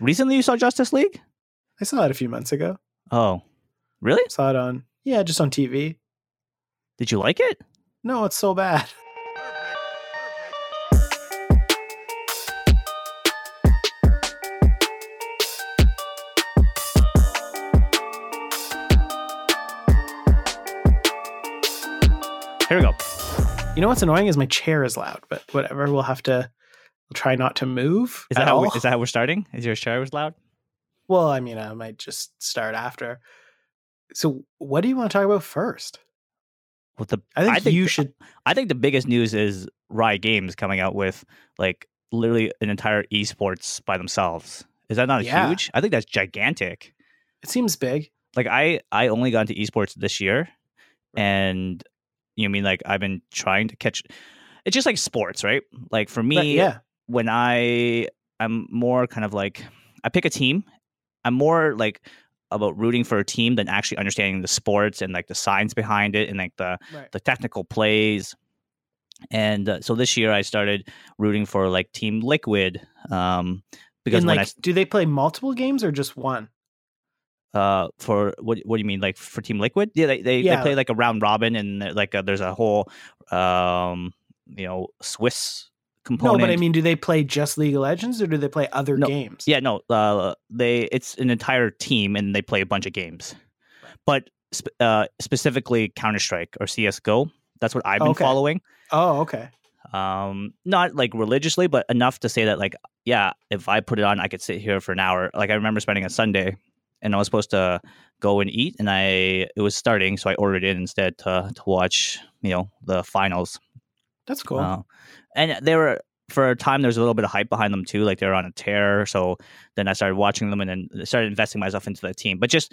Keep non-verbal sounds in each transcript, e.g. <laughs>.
Recently, you saw Justice League? I saw it a few months ago. Oh, really? Saw it on yeah, just on TV. Did you like it? No, it's so bad. <laughs> Here we go. You know what's annoying is my chair is loud, but whatever. We'll have to try not to move. Is at that how we, is that how we're starting? Is your chair was loud? Well, I mean, I might just start after. So, what do you want to talk about first? Well, the I think, you the- should. I think the biggest news is Riot Games coming out with like literally an entire esports by themselves. Is that not Yeah. huge? I think that's gigantic. It seems big. Like I I only got into esports this year, and you know, I mean like I've been trying to catch. It's just like sports, right? Like for me, But yeah, when I I'm more kind of like I pick a team. I'm more like about rooting for a team than actually understanding the sports and like the science behind it and like the right. the technical plays. And uh, so this year I started rooting for like Team Liquid um, because And when like, do they play multiple games or just one? Uh, for what what do you mean like for Team Liquid? Yeah, they they, Yeah. they play like a round robin and uh, like uh there's a whole um, you know Swiss component. No, but I mean, do they play just League of Legends or do they play other No, games? Yeah, no, uh, they it's an entire team and they play a bunch of games, but sp- uh, specifically Counter Strike or CS:GO. That's what I've been Okay. following. Oh, okay. Um, not like religiously, but enough to say that like, yeah, if I put it on, I could sit here for an hour. Like I remember spending a Sunday, and I was supposed to go and eat, and I it was starting, so I ordered in instead to to watch you know the finals. That's cool. Uh, and they were for a time. There was a little bit of hype behind them too. Like they were on a tear. So then I started watching them, and then started investing myself into the team. But just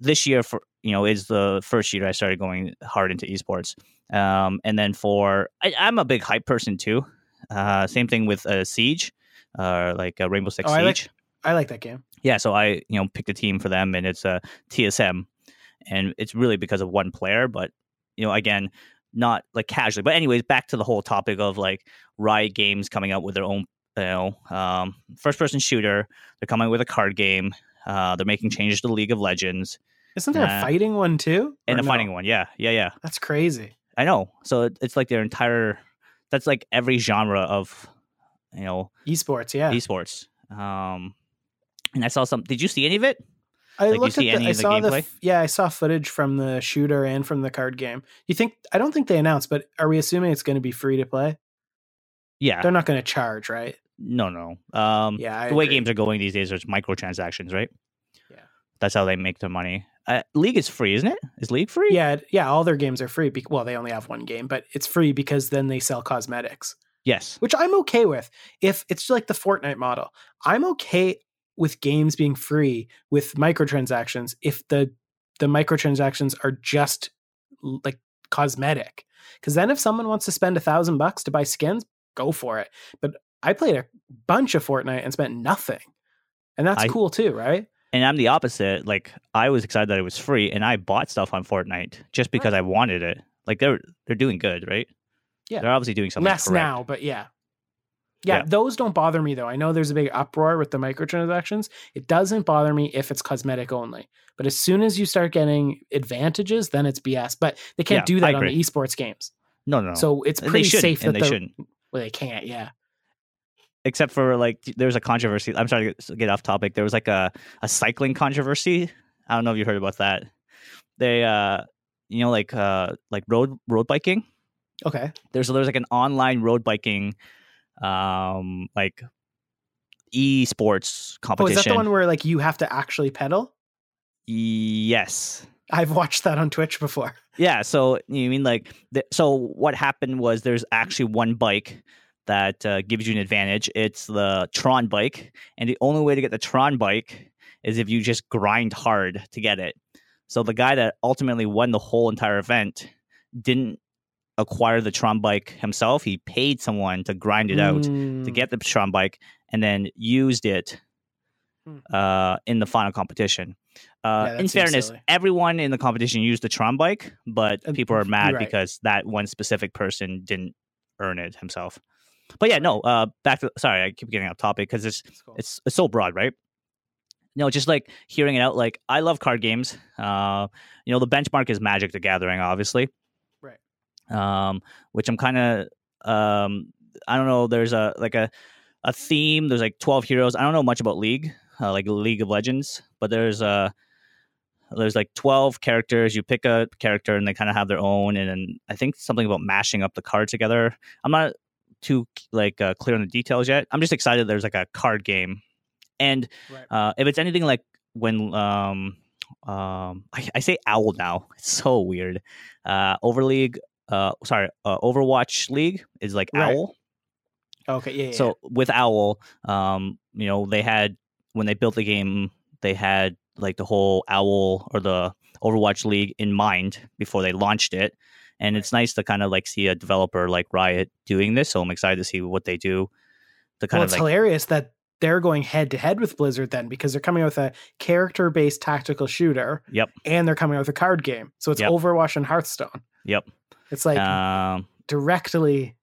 this year, for you know, is the first year I started going hard into esports. Um, and then for I, I'm a big hype person too. Uh, same thing with uh, Siege, uh, like uh, Rainbow Six Oh, I like- Siege. I like that game. yeah, so I you know picked a team for them, and it's a TSM, and it's really because of one player. But you know, again, not like casually. But anyways, back to the whole topic of like Riot Games coming out with their own you know um, first person shooter. They're coming with a card game. Uh, they're making changes to League of Legends Isn't there Nah. a fighting one too? and Or a no? fighting one. Yeah, yeah, yeah. That's crazy. I know. So it, it's like their entire. That's like every genre of you know Esports, yeah. esports. Um, and I saw some. Did you see any of it? I Like, looked at the, any I of the saw the gameplay? f- yeah, I saw footage from the shooter and from the card game. You think I don't think they announced, but are we assuming it's going to be free to play? Yeah. They're not going to charge, right? No, no. Um, Yeah, I the way agree. games are going these days, there's microtransactions, right? Yeah. That's how they make their money. Uh, League is free, isn't it? Is League free? Yeah, yeah, all their games are free. bec- Well, they only have one game, but it's free because then they sell cosmetics, Yes. which I'm okay with. If it's like the Fortnite model, I'm okay with games being free with microtransactions if the the microtransactions are just like cosmetic. Because then if someone wants to spend a thousand bucks to buy skins, go for it. But I played a bunch of Fortnite and spent nothing, and that's I- cool too, right? And I'm the opposite. Like I was excited that it was free, and I bought stuff on Fortnite just because I wanted it. Like they're they're doing good, right? Yeah. They're obviously doing something less correct. now, but yeah. Yeah. Yeah. those don't bother me though. I know there's a big uproar with the microtransactions. It doesn't bother me if it's cosmetic only. But as soon as you start getting advantages, then it's BS. But they can't Yeah, do that on the esports games. No, no, no. So it's pretty safe that and they the shouldn't. well they can't. Yeah. Except for like, there was a controversy. I'm sorry to get off topic. There was like a a cycling controversy. I don't know if you heard about that. They, uh, you know, like uh, like road road biking. Okay. there's there's like an online road biking um like esports competition Oh, is that the one where like you have to actually pedal? yes I've watched that on Twitch before. <laughs> yeah so you mean like so what happened was there's actually one bike that uh, gives you an advantage it's the tron bike and the only way to get the tron bike is if you just grind hard to get it so the guy that ultimately won the whole entire event didn't acquire the tron bike himself he paid someone to grind it out to Mm, get the Tron bike and then used it Hmm. uh, in the final competition. Uh, that in fairness, silly. everyone in the competition used the Tron bike, but people are mad right. because that one specific person didn't earn it himself. but yeah, no. Uh, back to sorry, I keep getting off topic because it's It's cool. it's it's so broad, right? No, just like hearing it out. Like I love card games. Uh, you know, the benchmark is Magic: The Gathering, obviously. Um, which I'm kind of um, I don't know. There's a like a a theme. There's like 12 heroes. I don't know much about League, uh, like League of Legends, but there's uh there's like 12 characters. You pick a character and they kind of have their own. And then I think something about mashing up the cards together. I'm not too like uh, clear on the details yet. I'm just excited. There's like a card game, and right. uh, if it's anything like when um um I, I say owl now, it's so weird. Uh, Overleague, uh, sorry, uh, Overwatch League is like Right. owl. okay, yeah, yeah. So with Owl, um, you know, they had when they built the game, they had like the whole Owl or the Overwatch League in mind before they launched it. And it's nice to kind of like see a developer like Riot doing this. So I'm excited to see what they do. To kind well, of it's like, hilarious that they're going head to head with Blizzard then because they're coming out with a character based tactical shooter. Yep. And they're coming out with a card game. So it's Yep. Overwatch and Hearthstone. Yep. It's like um, directly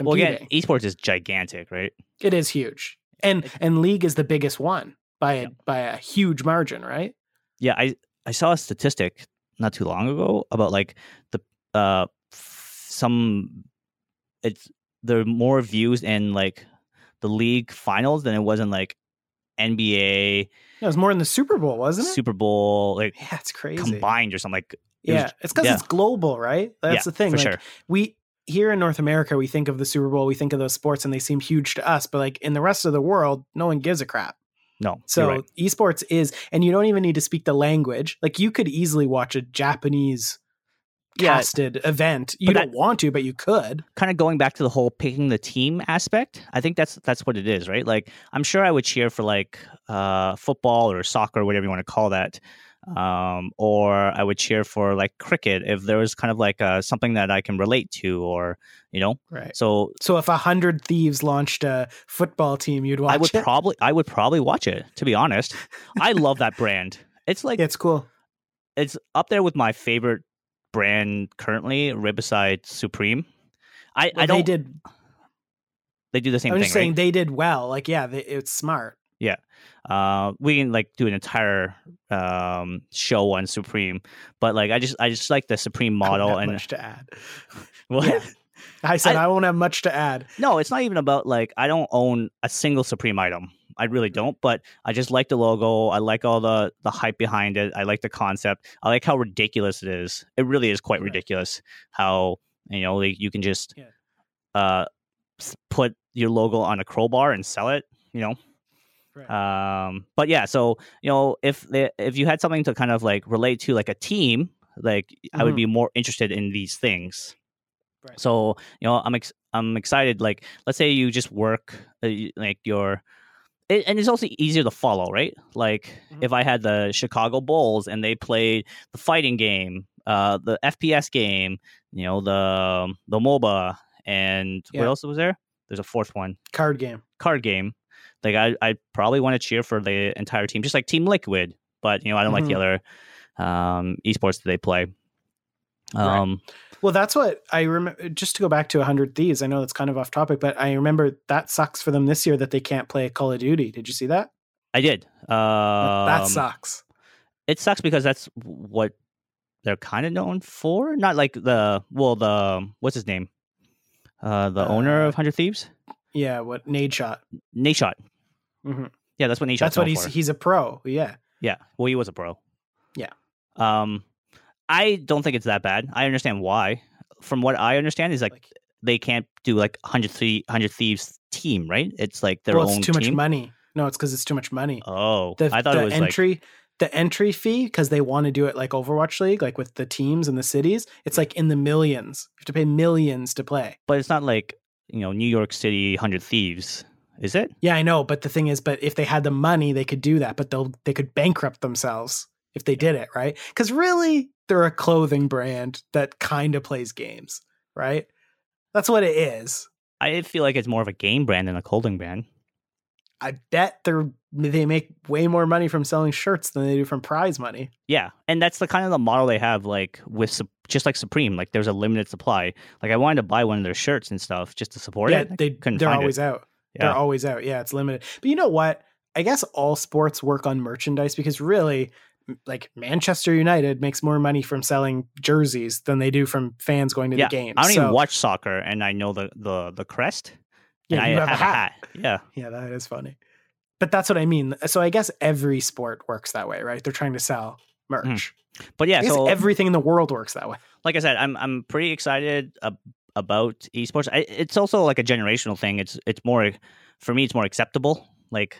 well, again, esports is gigantic, right? it is huge. And and League is the biggest one by a Yep. by a huge margin, right? Yeah, I I saw a statistic not too long ago about like the uh some it's there are more views in like the league finals than it was in like NBA, It was more in the Super Bowl, wasn't it? Super Bowl, like yeah, it's crazy. combined or something. Like it was- yeah, it's because yeah. it's global, right? That's yeah, the thing. for like sure. we here in North America, we think of the Super Bowl, we think of those sports, and they seem huge to us. But like in the rest of the world, no one gives a crap. No, So right. esports is, and you don't even need to speak the language. Like you could easily watch a Japanese Yeah. casted event. You don't want to, but you could. kind of going back to the whole picking the team aspect i think that's that's what it is right like i'm sure i would cheer for like uh football or soccer whatever you want to call that um or i would cheer for like cricket if there was kind of like uh something that i can relate to or you know Right. so So if a hundred thieves launched a football team, you'd watch i would it. probably i would probably watch it to be honest i love that brand it's like it's cool. it's up there with my favorite brand currently right supreme i Well, i don't they did. they do the same thing. I'm thing just saying right? they did well. Like yeah, they, it's smart. Uh we can like do an entire um show on supreme but like i just i just like the supreme I don't model have and much to add. <laughs> what Yeah. I said I- I, won't have much to add. no it's not even about like i don't own a single supreme item i really don't but i just like the logo i like all the the hype behind it i like the concept i like how ridiculous it is it really is quite Right. ridiculous how you know like you can just Yeah. uh put your logo on a crowbar and sell it you know Right. um but yeah so you know if if you had something to kind of like relate to like a team like i would Mhm. be more interested in these things Right. so you know i'm ex- i'm excited like let's say you just work uh, like your it, and it's also easier to follow right like Mhm. if i had the chicago bulls and they played the fighting game uh the fps game you know the the moba and Yeah. what else was there there's a fourth one Card game. card game, like I I probably want to cheer for the entire team, just like Team Liquid. But you know, I don't like the other um, esports that they play. Right. Um, Well, that's what I remember. Just to go back to 100 Thieves, I know that's kind of off topic, but I remember that sucks for them this year that they can't play Call of Duty. Did you see that? I did. Um, that sucks. It sucks because that's what they're kind of known for. Not like the well, the what's his name, uh, the owner Uh, of Hundred Thieves, Yeah, what Nadeshot. Nashot. Mhm. Yeah, that's what Nashot's That's what he's for. he's a pro. Yeah. Yeah. Well, he was a pro. Yeah. Um, I don't think it's that bad. I understand why. From what I understand, is like, Like, they can't do like 100, thie- 100 thieves team, right? It's like their well, own it's too much team. money. No, it's because it's too much money. Oh, The, I thought the it was entry the entry fee because they want to do it like Overwatch League, like with the teams and the cities. It's like in the millions. You have to pay millions to play. but it's not like you know New York City 100 thieves, is it? Yeah, I know, but the thing is, but if they had the money, they could do that. But they'll they could bankrupt themselves if they did it, right? Because really, they're a clothing brand that kind of plays games, right? That's what it is. I feel like it's more of a game brand than a clothing brand. I bet they're they make way more money from selling shirts than they do from prize money. Yeah, and that's the kind of the model they have, like with just like Supreme. Like there's a limited supply. Like I wanted to buy one of their shirts and stuff just to support yeah, it. They couldn't they're always it. out. Yeah. They're always out. Yeah, it's limited. But you know what? I guess all sports work on merchandise because really, like Manchester United makes more money from selling jerseys than they do from fans going to yeah, the games. I don't So- even watch soccer, and I know the the the crest. Yeah, you I have a hat. Yeah, Yeah, that is funny. But that's what I mean. So I guess every sport works that way, right? They're trying to sell mm. merch. but yeah. So everything in the world works that way. like I said, I'm I'm pretty excited about esports. I, it's also like a generational thing. It's it's more for me. It's more acceptable. Like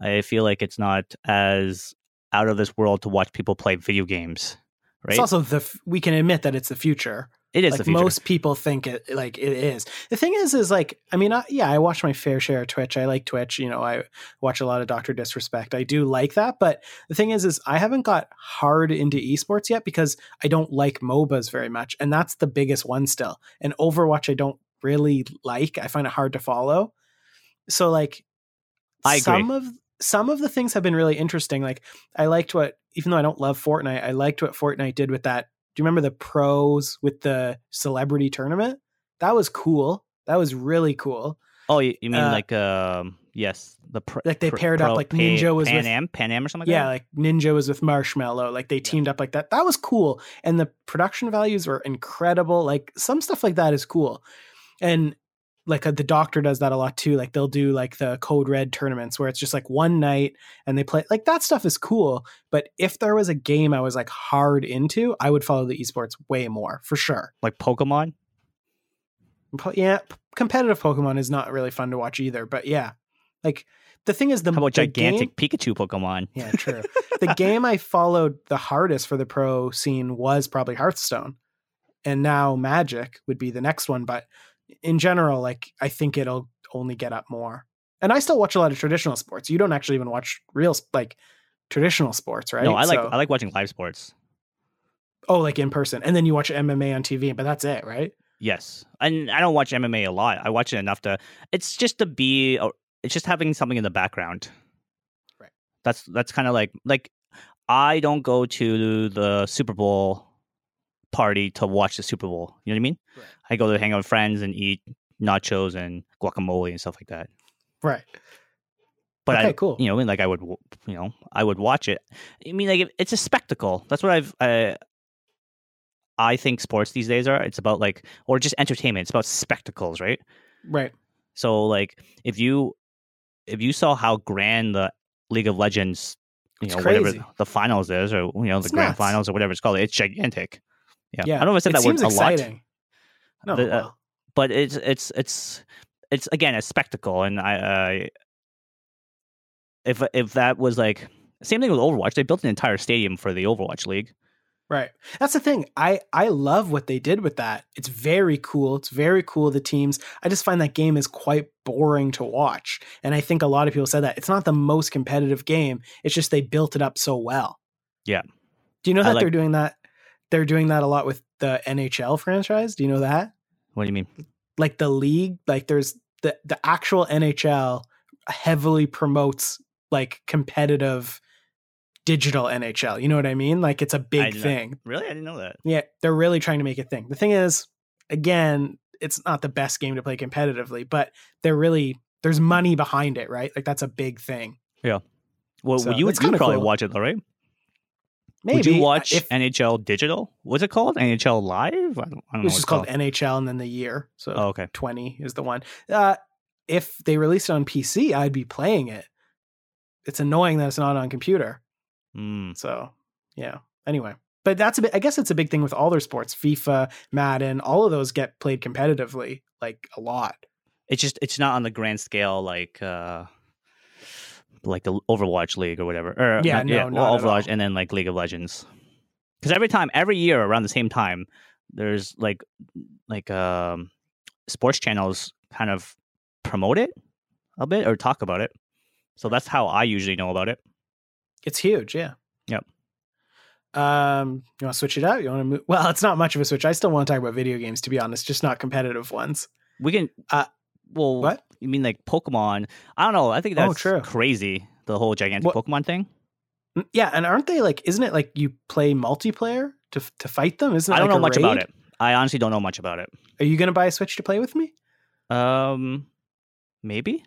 I feel like it's not as out of this world to watch people play video games. Right? It's also the f- we can admit that it's the future. It is like most people think it like it is. The thing is, is like I mean, I, yeah, I watch my fair share of Twitch. I like Twitch. You know, I watch a lot of Doctor Disrespect. I do like that. But the thing is, is I haven't got hard into esports yet because I don't like MOBAs very much, and that's the biggest one still. And Overwatch, I don't really like. I find it hard to follow. So like, I agree. some of some of the things have been really interesting. Like I liked what, even though I don't love Fortnite, I liked what Fortnite did with that. Do you remember the pros with the celebrity tournament? That was cool. That was really cool. oh, you, you mean uh, like um yes the pr- Like they paired up, like Ninja was Pan with- Am Pan Am or something like yeah, that. like Ninja was with Marshmello. Like they teamed up like that. That was cool. And the production values were incredible. Like some stuff like that is cool. And like uh, the doctor does that a lot too. Like they'll do like the code red tournaments where it's just like one night and they play like that stuff is cool. But if there was a game I was like hard into, I would follow the esports way more for sure. like Pokemon. Po- Yeah, p- competitive Pokemon is not really fun to watch either. But yeah, like the thing is the How about the game- gigantic Pikachu Pokemon? Yeah, true. <laughs> the game I followed the hardest for the pro scene was probably Hearthstone. And now Magic would be the next one. But in general, like I think it'll only get up more. And I still watch a lot of traditional sports. You don't actually even watch real like traditional sports, right? No, I like So- I like watching live sports. oh, like in person. And then you watch MMA on TV, but that's it, right? Yes, and I don't watch MMA a lot. I watch it enough to. It's just to be. It's just having something in the background. Right. That's that's kind of like like I don't go to the Super Bowl party to watch the Super Bowl. You know what I mean? Right. I go to hang out with friends and eat nachos and guacamole and stuff like that. Right. But okay, I, cool. you know, like I would, you know, I would watch it. I mean, like it's a spectacle. That's what I've. Uh, I think sports these days are. It's about like, or just entertainment. It's about spectacles, right? Right. So, like, if you if you saw how grand the League of Legends, you It's know, crazy. whatever the finals is, or you know, It's the grand nuts. finals or whatever it's called, it's gigantic. Yeah, Yeah. I don't know if I said it that word seems a lot, exciting. No, The, uh, well, but it's it's it's it's again a spectacle, and I. I if if that was like same thing with Overwatch, they built an entire stadium for the Overwatch League. Right. That's the thing. I I love what they did with that. It's very cool. It's very cool the teams. I just find that game is quite boring to watch. And I think a lot of people said that. It's not the most competitive game. It's just they built it up so well. Yeah. Do you know I that like- they're doing that they're doing that a lot with the NHL franchise? Do you know that? What do you mean? Like the league, like there's the the actual NHL heavily promotes like competitive digital NHL. You know what I mean? Like it's a big not- thing. Really, I didn't know that. Yeah, they're really trying to make a thing. The thing is, again, it's not the best game to play competitively, but they're really there's money behind it, right? Like that's a big thing. Yeah. Well, So, you would you probably cool. watch it though, right? Maybe Would you watch if NHL Digital? What's it called? NHL Live? I don't, I don't know. was it's just called NHL and then the year. So Oh, okay. 20 is the one. Uh if they released it on PC, I'd be playing it. It's annoying that it's not on computer. Mm. So, yeah. Anyway, but that's a bit I guess it's a big thing with all their sports. FIFA, Madden, all of those get played competitively like a lot. It's just it's not on the grand scale like uh like the Overwatch League or whatever. Or Yeah, not- no, well, at Overwatch and then like League of Legends. Because every time, every year around the same time, there's like like um sports channels kind of promote it a bit or talk about it. So that's how I usually know about it. It's huge, yeah. Yep. Um, you want to switch it out? You want to move? Well, it's not much of a switch. I still want to talk about video games, to be honest, just not competitive ones. We can Uh, well what? You mean like Pokemon? I don't know. I think Oh, that's true. crazy. The whole gigantic What- Pokemon thing. Mm, Yeah, and aren't they like? Isn't it like you play multiplayer to to fight them? Isn't it I don't like know much about it. I honestly don't know much about it. Are you gonna buy a Switch to play with me? Um, maybe.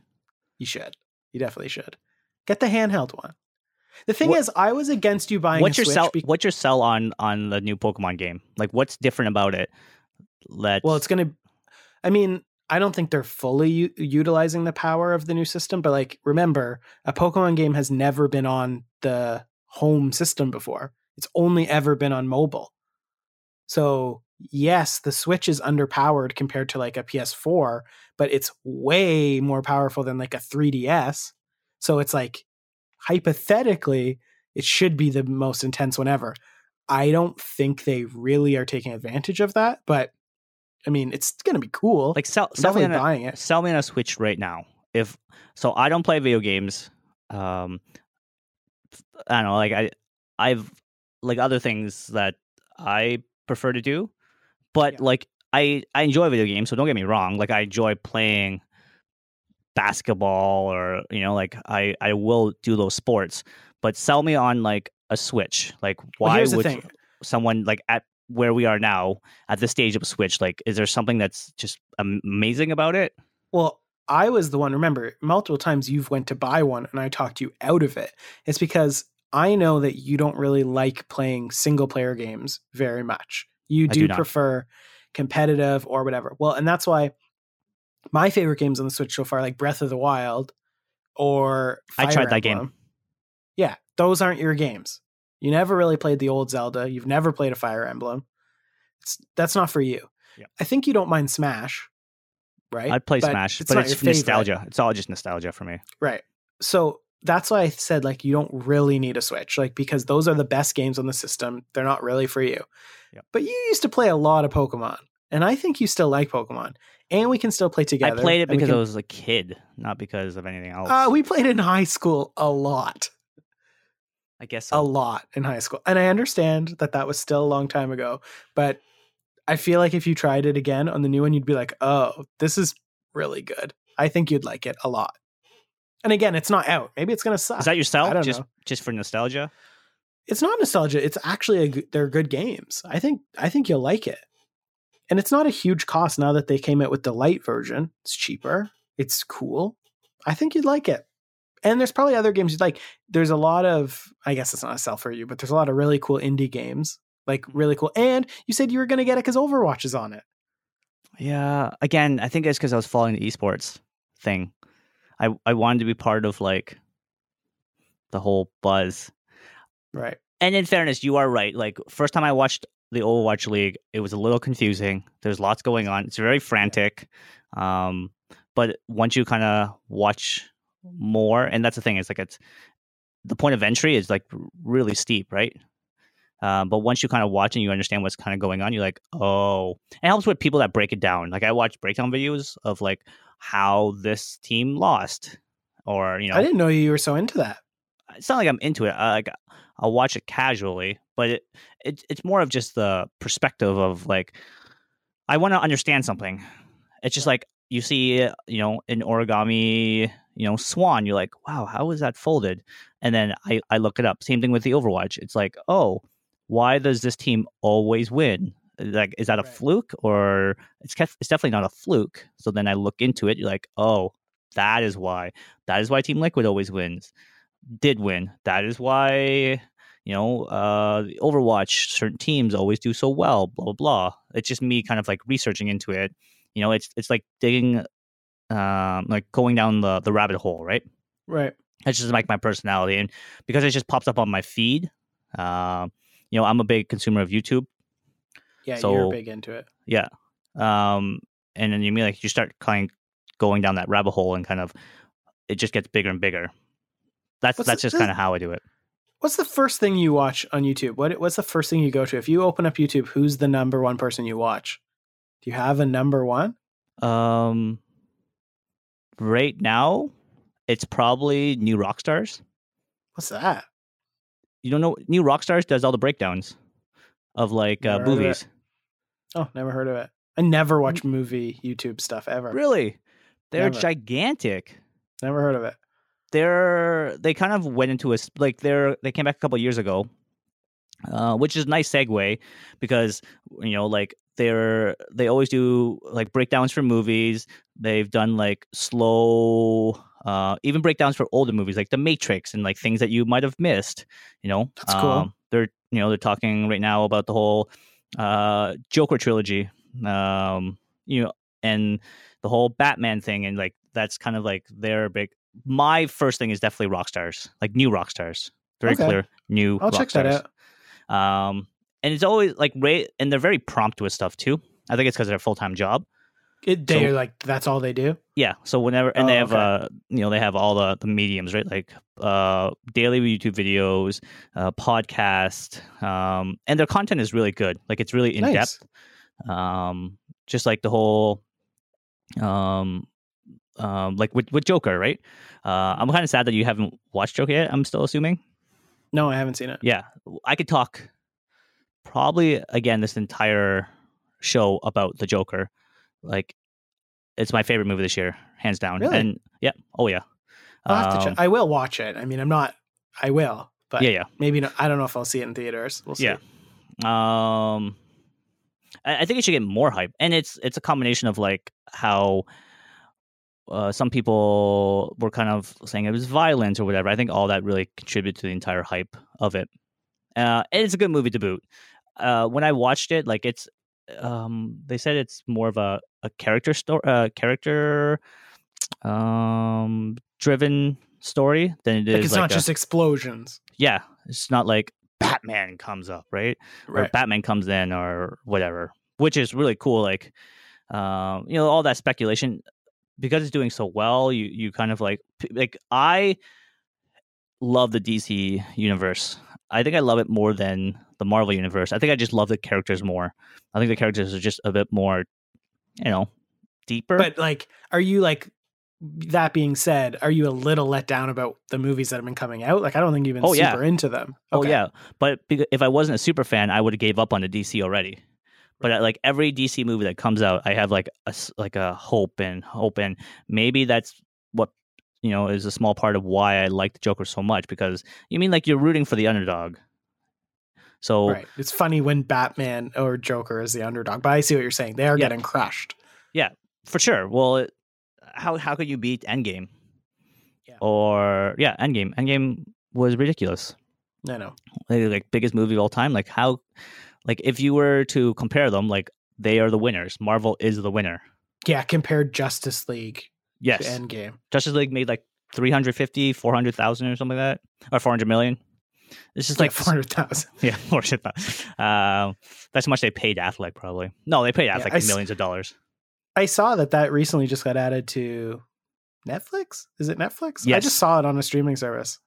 You should. You definitely should. Get the handheld one. The thing What- is, I was against you buying What's a your Switch. sell? be- What's your sell on on the new Pokemon game? Like, what's different about it? Let's. well, it's gonna. I mean, I don't think they're fully u- utilizing the power of the new system, but like, remember, a Pokemon game has never been on the home system before. It's only ever been on mobile. So yes, the Switch is underpowered compared to like a PS4, but it's way more powerful than like a 3DS. So it's like hypothetically, it should be the most intense one ever. I don't think they really are taking advantage of that, but I mean, it's going to be cool. like sell sell me on a, buying it. sell me on a Switch right now. If so, I don't play video games. Um, I don't know. Like I, I've like other things that I prefer to do, but Yeah. like I I enjoy video games. So don't get me wrong. Like I enjoy playing basketball or you know like I I will do those sports. But sell me on like a Switch. Like why the would someone like at where we are now at this stage of Switch? Like, is there something that's just amazing about it? Well, I was the one. Remember, multiple times you've went to buy one, and I talked you out of it. It's because I know that you don't really like playing single player games very much. You do, do prefer competitive or whatever. Well, and that's why my favorite games on the Switch so far, like Breath of the Wild or I Fire tried that game. Yeah, those aren't your games. You never really played the old Zelda. You've never played a Fire Emblem. It's, that's not for you. Yeah. I think you don't mind Smash, right? I'd play But Smash, it's but it's your favorite. nostalgia. It's all just nostalgia for me. Right. So that's why I said like you don't really need a Switch, like because those are the best games on the system. They're not really for you. Yep. But you used to play a lot of Pokemon, and I think you still like Pokemon, and we can still play together. I played it because can- I was a kid, not because of anything else. Uh, we played in high school a lot, I guess a lot in high school, and I understand that that was still a long time ago. But I feel like if you tried it again on the new one, you'd be like, "Oh, this is really good." I think you'd like it a lot. And again, it's not out. Maybe it's gonna suck. Is that your sell? I don't just know. just for nostalgia? it's not nostalgia. It's actually a, they're good games. I think I think you'll like it, and it's not a huge cost now that they came out with the light version. It's cheaper. It's cool. I think you'd like it. And there's probably other games you'd like. There's a lot of I guess it's not a sell for you, but there's a lot of really cool indie games, like really cool. And you said you were going to get it because Overwatch is on it. Yeah. Again, I think it's because I was following the esports thing. I I wanted to be part of like the whole buzz. Right. And in fairness, you are right. Like first time I watched the Overwatch League, it was a little confusing. There's lots going on. It's very frantic. Um, but once you kind of watch more, and that's the thing, it's like it's the point of entry is like really steep, right? Um, but once you kind of watch and you understand what's kind of going on, you're like, oh, it helps with people that break it down. Like I watch breakdown videos of like how this team lost, or you know, I didn't know you were so into that. it's not like I'm into it. I, like I'll watch it casually, but it, it it's more of just the perspective of like I want to understand something. It's just like you see, uh, you know, an origami, you know, swan. You're like, wow, how is that folded? And then I I look it up. Same thing with the Overwatch. It's like, oh, why does this team always win? Like, is that a Right. fluke or it's it's definitely not a fluke. So then I look into it. You're like, oh, that is why. That is why Team Liquid always wins did win. That is why you know uh, Overwatch certain teams always do so well. Blah blah blah. It's just me kind of like researching into it. You know, it's it's like digging, um, like going down the the rabbit hole, right? Right. That's just like my personality, and because it just pops up on my feed. Um, you know, I'm a big consumer of YouTube. Yeah, so, you're big into it. Yeah. Um, and then you mean like you start kind of going down that rabbit hole and kind of it just gets bigger and bigger. That's What's that's the- just kind of how I do it. What's the first thing you watch on YouTube? What What's the first thing you go to? If you open up YouTube, who's the number one person you watch? Do you have a number one? Um, right now, it's probably New Rockstars. What's that? You don't know New Rockstars does all the breakdowns of like uh, movies. Oh, never heard of it. I never watch movie YouTube stuff ever. Really? They're Never. gigantic. Never heard of it. They're they kind of went into a like they're they came back a couple years ago, uh, which is a nice segue because you know like they're they always do like breakdowns for movies. They've done like slow. Uh, even breakdowns for older movies like The Matrix and like things that you might have missed, you know. That's cool. Um, they're you know they're talking right now about the whole uh, Joker trilogy, um, you know, and the whole Batman thing, and like that's kind of like their big. My first thing is definitely rock stars, like new rock stars. Very Okay. clear, new. I'll rock check that stars. out. Um, and it's always like Ray, and they're very prompt with stuff too. I think it's because they're full time job. It, they're So- like that's all they do. Yeah. So whenever and they Oh, have okay. uh you know they have all the the mediums right like uh daily YouTube videos, uh podcast, um and their content is really good. Like it's really in Nice. depth. Um just like the whole um um like with with Joker, right? Uh I'm kind of sad that you haven't watched Joker yet. I'm still assuming. No, I haven't seen it. Yeah, I could talk probably again this entire show about the Joker. Like, it's my favorite movie this year, hands down. Really? And yeah, oh yeah, I'll have to Um. I will watch it. I mean, I'm not. I will, but yeah, yeah. maybe not, I don't know if I'll see it in theaters. We'll see. Yeah. Um, I, I think it should get more hype, and it's it's a combination of like how. Uh, some people were kind of saying it was violent or whatever. I think all that really contributed to the entire hype of it. Uh, and it's a good movie to boot. Uh, when I watched it, like it's, um, they said it's more of a, a character story, uh, character, um, driven story than it is Like it's like not a- just explosions. yeah. It's not like Batman comes up, right? or Right. Batman comes in or whatever, which is really cool. Like, um, you know, all that speculation because it's doing so well. You you kind of like like I love the DC universe. I think I love it more than the Marvel universe. I think I just love the characters more. I think the characters are just a bit more, you know, deeper. But like, are you like? That being said, are you a little let down about the movies that have been coming out? Like, I don't think you've been Oh, yeah. super into them. Oh Okay. yeah, but if I wasn't a super fan, I would have gave up on the DC already. But like every DC movie that comes out, I have like a like a hope and hope, and maybe that's what you know is a small part of why I like the Joker so much because you mean like you're rooting for the underdog. So Right. It's funny when Batman or Joker is the underdog, but I see what you're saying. They are Yeah. getting crushed. Yeah, for sure, well, it, how how could you beat Endgame? Yeah. Or yeah, Endgame. Endgame was ridiculous. I know. like, like biggest movie of all time like how like if you were to compare them like they are the winners marvel is the winner Yeah, compared Justice League yes to Endgame. justice league made like 350 400000 or something like that or 400 million it's just Like like <laughs> four hundred thousand. <laughs> yeah 400,000. um that's how much they paid affleck probably no they paid affleck I s- millions of dollars I saw that that recently just got added to Netflix. Is it Netflix? Yes. I just saw it on a streaming service.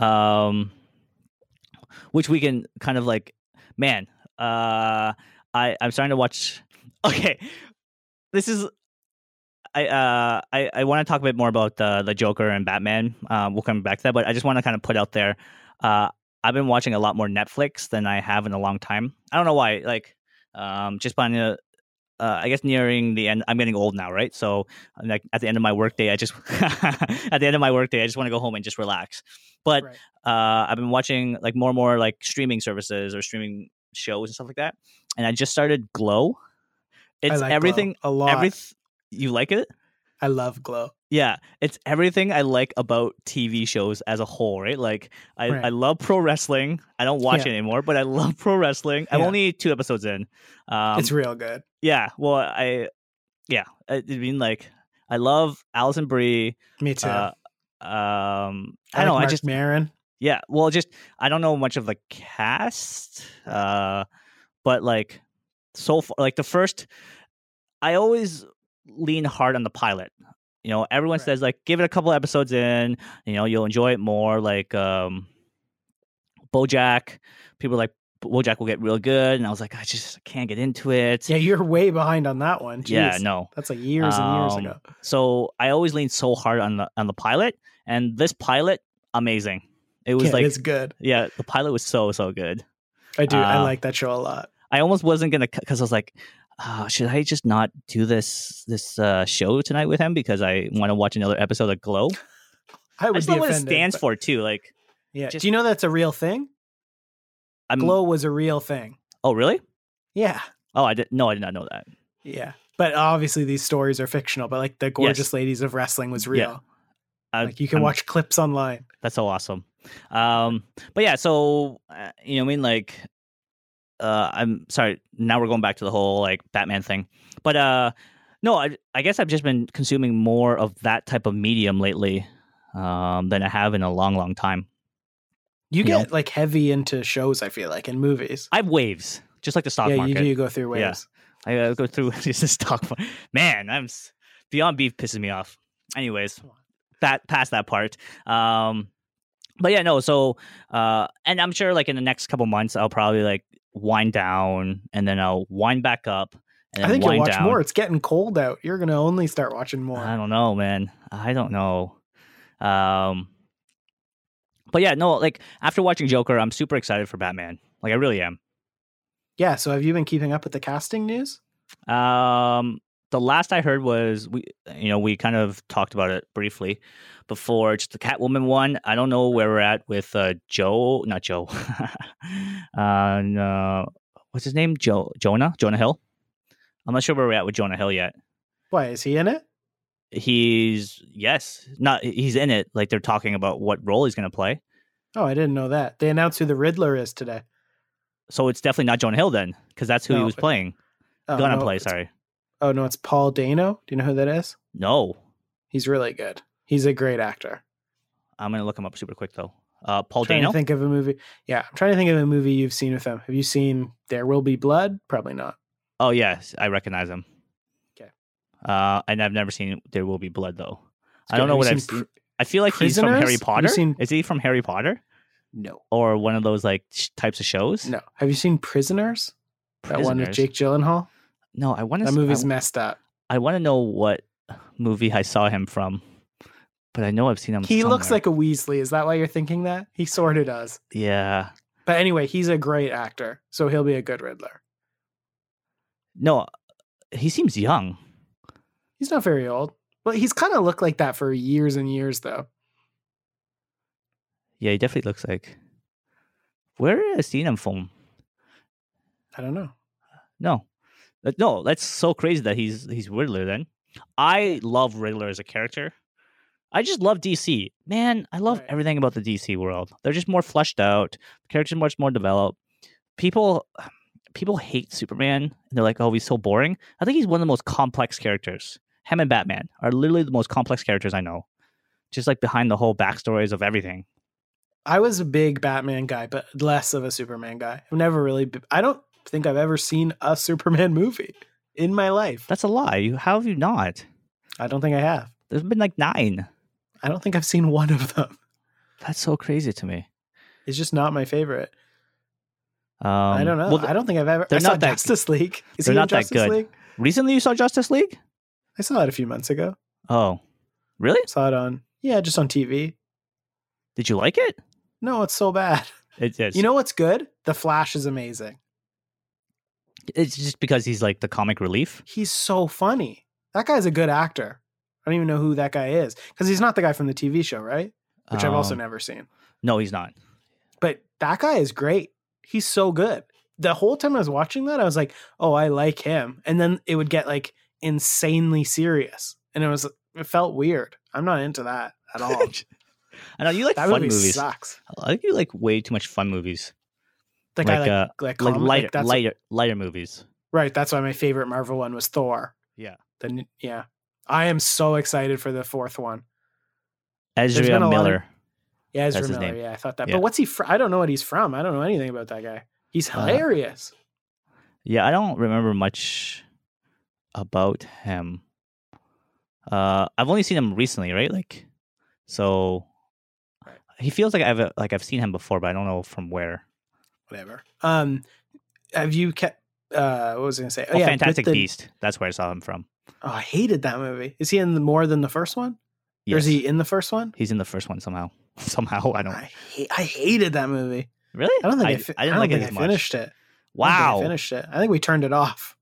um which we can kind of like man uh i i'm starting to watch <laughs> okay this is i uh i i want to talk a bit more about the the joker and batman um we'll come back to that but i just want to kind of put out there uh i've been watching a lot more netflix than i have in a long time i don't know why like um just by uh, I guess nearing the end, I'm getting old now, right? So, like at the end of my workday, I just <laughs> at the end of my workday, I just want to go home and just relax. But Right. uh, I've been watching like more and more like streaming services or streaming shows and stuff like that. And I just started Glow. It's I like Glow everything. a lot. Every you like it? I love Glow. Yeah, it's everything I like about TV shows as a whole, right? Like I, Right. I love pro wrestling. I don't watch Yeah. it anymore, but I love <laughs> pro wrestling. I'm only two episodes in. Um, it's real good. yeah, well, I yeah, I, I mean like I love Alison Brie. Me too. Uh, um, I, I, don't know. I just Maron. yeah, well, just I don't know much of the cast, uh, but like so far, like the first, I always lean hard on the pilot. You know, everyone Right. says like give it a couple episodes in, you know, you'll enjoy it more. Like um, BoJack, people like BoJack will get real good, and I was like, I just can't get into it. Yeah, you're way behind on that one. yeah, no. That's like years and years Um, ago. So I always lean so hard on the on the pilot, and this pilot, amazing. It was Yeah, like it's good. yeah, the pilot was so so good. I do. I uh, like that show a lot. I almost wasn't gonna because I was like, uh, should I just not do this this uh, show tonight with him because I want to watch another episode of Glow? I I would just be know what it stands but- for too. Like, Yeah. just- Do you know that's a real thing? I'm. Glow was a real thing. Oh, really? Yeah. Oh, I did. No, I did not know that. Yeah. But obviously these stories are fictional, but like the gorgeous ladies of wrestling was real. I- Like you can I'm- watch clips online. That's so awesome. Um, but yeah, so uh, you know, I mean, like, uh, I'm sorry. Now we're going back to the whole like Batman thing, but uh, no, I, I guess I've just been consuming more of that type of medium lately, um, than I have in a long, long time. You You know? get like heavy into shows, I feel like, and movies. I have waves, just like the stock yeah, market. you do you go through Yeah. waves. I uh, go through <laughs> this stock. mar- Man, I'm beyond beef pisses me off. Anyways, that past that part. Um, but yeah, no. So, uh, and I'm sure like in the next couple months, I'll probably like wind down and then I'll wind back up. And I think you'll watch down. more. It's getting cold out. You're gonna only start watching more. I don't know, man. I don't know. Um, but yeah, no. Like after watching Joker, I'm super excited for Batman. Like I really am. yeah. So have you been keeping up with the casting news? Um, the last I heard was we, you know, we kind of talked about it briefly before. Just the Catwoman one. I don't know where we're at with uh, Joe, not Joe. <laughs> uh, no, what's his name? Joe Jonah Jonah Hill. I'm not sure where we're at with Jonah Hill yet. Why is he in it? He's yes, not he's in it. Like they're talking about what role he's going to play. Oh, I didn't know that. They announced who the Riddler is today. So it's definitely not Jonah Hill then, because that's who he was playing. Oh, Gonna no, play. Sorry, Oh no, it's Paul Dano. Do you know who that is? no. He's really good. He's a great actor. I'm gonna look him up super quick though. Uh, Paul trying Dano. to think of a movie. Yeah, I'm trying to think of a movie you've seen with him. Have you seen There Will Be Blood? Probably not. Oh yes, I recognize him. 'Kay. Uh, and I've never seen There Will Be Blood though. It's I don't good. know what I've. Pr- I feel like he's from Harry Potter. seen- Is he from Harry Potter no. or one of those like sh- types of shows? No. Have you seen Prisoners? That one with Jake Gyllenhaal? No, I want to. That movie's I, messed up. I want to know what movie I saw him from, but I know I've seen him. He looks like a Weasley. Is that why you're thinking that? He sort of does. yeah. But anyway, he's a great actor, so he'll be a good Riddler. No, he seems young. He's not very old. Well, he's kind of looked like that for years and years, though. Yeah, he definitely looks like. Where have I seen him from? I don't know. No, no, that's so crazy that he's he's Riddler. Then I love Riddler as a character. I just love DC. Man, I love Right. everything about the DC world. They're just more fleshed out. The characters much more developed. People <sighs> people hate Superman and they're like, "Oh, he's so boring." I think he's one of the most complex characters. Him and Batman are literally the most complex characters I know. Just like behind the whole backstories of everything. I was a big Batman guy, but less of a Superman guy. I've never really. Be- I don't think I've ever seen a <laughs> Superman movie in my life. That's a lie. How have you not? I don't think I have. There's been like nine. I don't think I've seen one of them. That's so crazy to me. It's just not my favorite. Um, I don't know. Well, I don't think I've ever. they're I not that- Justice League. <laughs> Is they're not that Justice good. League? recently you saw Justice League? I saw it a few months ago. Oh, really? Saw it on yeah, just on TV. Did you like it? No, it's so bad. It is. You know what's good? The Flash is amazing. It's just because he's like the comic relief. He's so funny. That guy's a good actor. I don't even know who that guy is because he's not the guy from the TV show, right? Which I've also Um, never seen. No, he's not. But that guy is great. He's so good. The whole time I was watching that, I was like, "Oh, I like him," and then it would get like insanely serious, and it was it felt weird. I'm not into that at all. <laughs> I know you like that fun movie movies. sucks. I think you like way too much fun movies, Like, Like, I like uh, like, like lighter, that's lighter, lighter movies. right. That's why my favorite Marvel one was Thor. Yeah. Then yeah, I am so excited for the fourth one. Ezra lot of- Miller. Yeah, Ezra Miller. name. Yeah, I thought that. Yeah. But what's he? Fr- I don't know what he's from. I don't know anything about that guy. He's Uh, hilarious. Yeah, I don't remember much about him. Uh, I've only seen him recently, right? Like, so he feels like I've like I've seen him before, but I don't know from where. Whatever. Um, have you kept? Uh, what was I gonna say? Oh, yeah, with Fantastic the- Beast. That's where I saw him from. Oh, I hated that movie. Is he in the, more than the first one? Or is he in the first one? He's in the first one somehow. <laughs> Somehow I don't I hate, I hated that movie. really. I don't think I, I, fi- I didn't don't like think as I much. finished it. I don't think Wow. I finished it. I think we turned it off.